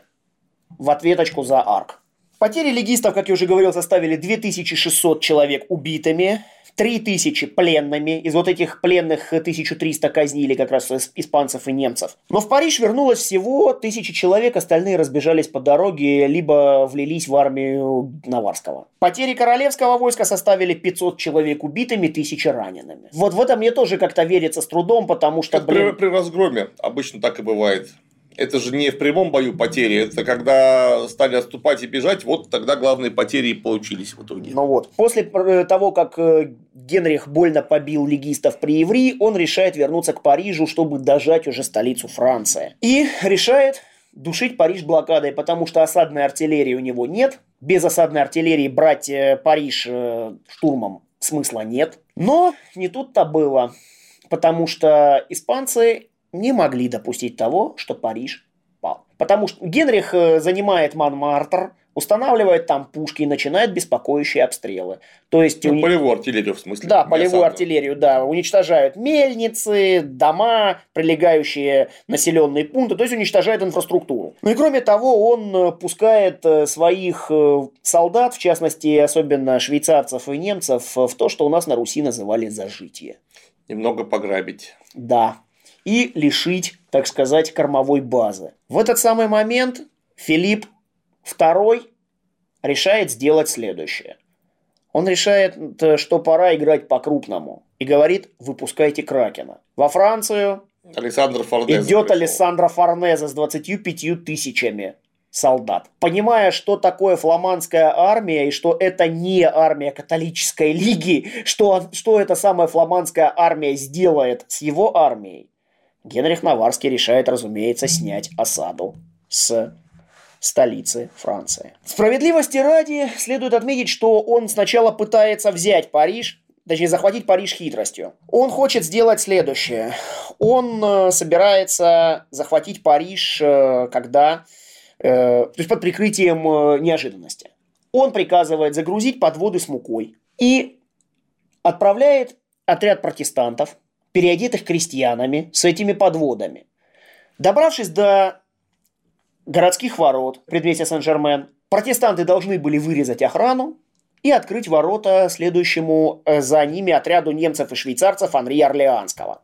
В ответочку за арк. Потери легистов, как я уже говорил, составили 2600 человек убитыми, 3000 пленными. Из вот этих пленных 1300 казнили как раз испанцев и немцев. Но в Париж вернулось всего 1000 человек, остальные разбежались по дороге, либо влились в армию Наварского. Потери королевского войска составили 500 человек убитыми, 1000 ранеными. Вот в этом мне тоже как-то верится с трудом, потому что... Как блин... при, при разгроме обычно так и бывает это же не в прямом бою потери, это когда стали отступать и бежать, вот тогда главные потери и получились в итоге. Ну вот, после э, того, как э, Генрих больно побил легистов при Иври, он решает вернуться к Парижу, чтобы дожать уже столицу Франции. И решает душить Париж блокадой, потому что осадной артиллерии у него нет. Без осадной артиллерии брать э, Париж штурмом смысла нет. Но не тут-то было, потому что испанцы не могли допустить того, что Париж пал. Потому что Генрих э, занимает Монмартр, устанавливает там пушки и начинает беспокоящие обстрелы. То есть ну, уни... полевую артиллерию в смысле. Да, полевую артиллерию, да, уничтожают мельницы, дома, прилегающие населенные пункты, то есть уничтожает инфраструктуру. Ну и кроме того, он э, пускает э, своих солдат, в частности, особенно швейцарцев и немцев, в то, что у нас на Руси называли зажитие. Немного пограбить. Да. И лишить, так сказать, кормовой базы. В этот самый момент Филипп Второй решает сделать следующее. Он решает, что пора играть по-крупному. И говорит, выпускайте Кракена. Во Францию Александр Форнезе идет пришел. Александр Форнезе с 25 тысячами солдат. Понимая, что такое фламандская армия и что это не армия католической лиги, что, что эта самая фламандская армия сделает с его армией, Генрих Наварский решает, разумеется, снять осаду с столицы Франции. Справедливости ради следует отметить, что он сначала пытается взять Париж, точнее захватить Париж хитростью. Он хочет сделать следующее. Он э, собирается захватить Париж, э, когда, э, то есть под прикрытием неожиданности. Он приказывает загрузить подводы с мукой и отправляет отряд протестантов, переодетых крестьянами, с этими подводами. Добравшись до городских ворот предместья Сен-Жермен, протестанты должны были вырезать охрану и открыть ворота следующему э, за ними отряду немцев и швейцарцев Анри Орлеанского.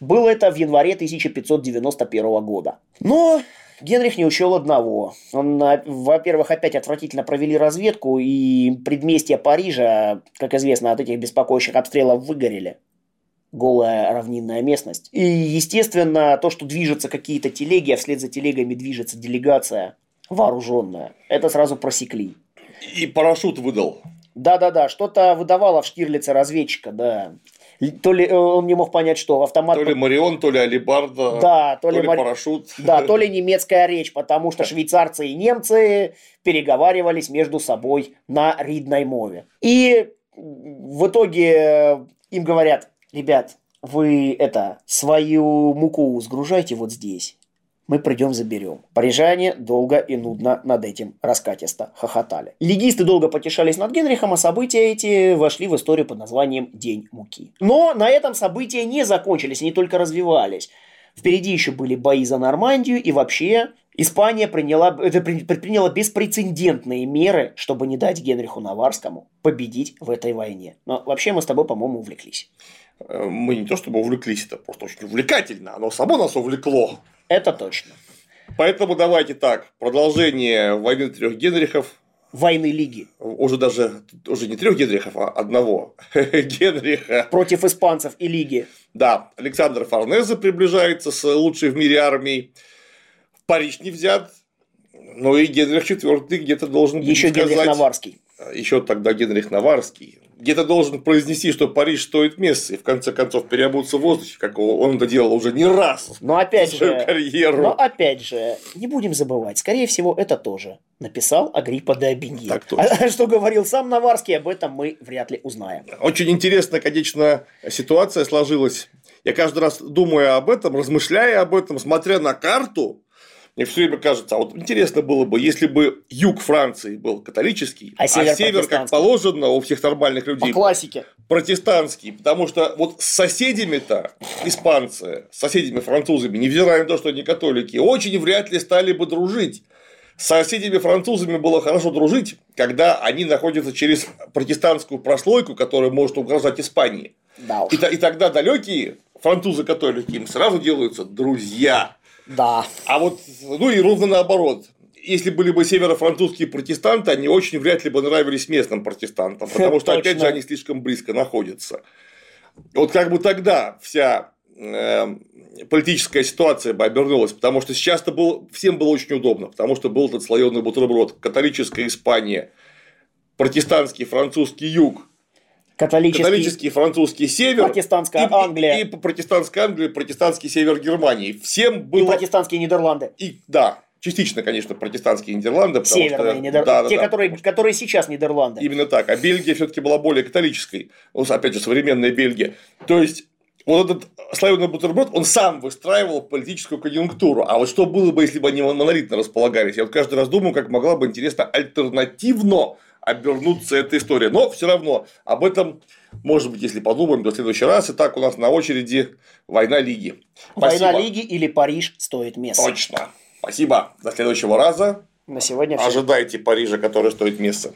Было это в январе 1591 года. Но Генрих не учел одного. Он, во-первых, опять отвратительно провели разведку, и предместья Парижа, как известно, от этих беспокоящих обстрелов выгорели голая равнинная местность. И, естественно, то, что движутся какие-то телеги, а вслед за телегами движется делегация вооруженная, это сразу просекли. И парашют выдал. Да-да-да, что-то выдавало в Штирлице разведчика, да. То ли э, он не мог понять, что автомат... То ли Марион, то ли Алибарда, да, то, то ли, ли парашют. Да, то ли немецкая речь, потому что швейцарцы и немцы переговаривались между собой на ридной мове. И в итоге им говорят, ребят, вы это, свою муку сгружайте вот здесь. Мы придем заберем. Парижане долго и нудно над этим раскатисто хохотали. Легисты долго потешались над Генрихом, а события эти вошли в историю под названием День муки. Но на этом события не закончились, они только развивались. Впереди еще были бои за Нормандию и вообще Испания приняла, это предприняла беспрецедентные меры, чтобы не дать Генриху Наварскому победить в этой войне. Но вообще мы с тобой, по-моему, увлеклись. Э, мы не то чтобы увлеклись, это просто очень увлекательно, оно само нас увлекло. Это точно. Поэтому давайте так, продолжение войны трех Генрихов. Войны Лиги. Уже даже уже не трех Генрихов, а одного Генриха. Против испанцев и Лиги. Да, Александр Форнезе приближается с лучшей в мире армией. Париж не взят, но и Генрих IV где-то должен быть Еще сказать... Генрих Наварский. Еще тогда Генрих Наварский где-то должен произнести, что Париж стоит места, и в конце концов переобуться в воздухе, как он это делал уже не раз но опять в свою же, карьеру. Но опять же, не будем забывать, скорее всего, это тоже написал Агриппа де Абиньи. Так точно. А что говорил сам Наварский, об этом мы вряд ли узнаем. Очень интересная, конечно, ситуация сложилась. Я каждый раз думаю об этом, размышляя об этом, смотря на карту, мне все время кажется, а вот интересно было бы, если бы юг Франции был католический, а север, а север как положено у всех нормальных людей, по классике, протестантский, потому что вот с соседями-то испанцы, с соседями французами, невзирая на то, что они католики, очень вряд ли стали бы дружить. С соседями французами было хорошо дружить, когда они находятся через протестантскую прослойку, которая может угрожать Испании. Да уж. И, и тогда далекие французы-католики им сразу делаются друзья. Да. А вот, ну и ровно наоборот. Если были бы северо-французские протестанты, они очень вряд ли бы нравились местным протестантам, потому что, опять же, они слишком близко находятся. Вот как бы тогда вся э, политическая ситуация бы обернулась, потому что сейчас-то был, всем было очень удобно, потому что был этот слоеный бутерброд, католическая Испания, протестантский французский юг, католический, католический французский север, протестантская и, Англия, и, и протестантская Англия, протестантский север Германии. Всем было... И протестантские Нидерланды. И, да, частично, конечно, протестантские Нидерланды. Северные что... Нидерланды. Да, да, Те, да, которые, потому... которые сейчас Нидерланды. Именно так. А Бельгия все-таки была более католической. Ну, опять же, современная Бельгия. То есть вот этот слоеный бутерброд, он сам выстраивал политическую конъюнктуру. А вот что было бы, если бы они монолитно располагались? Я вот каждый раз думаю, как могла бы, интересно, альтернативно обернуться эта история. Но все равно об этом, может быть, если подумаем до следующий раз. Итак, у нас на очереди война Лиги. Спасибо. Война Лиги или Париж стоит места. Точно. Спасибо. До следующего раза. На сегодня все. Ожидайте Парижа, который стоит места.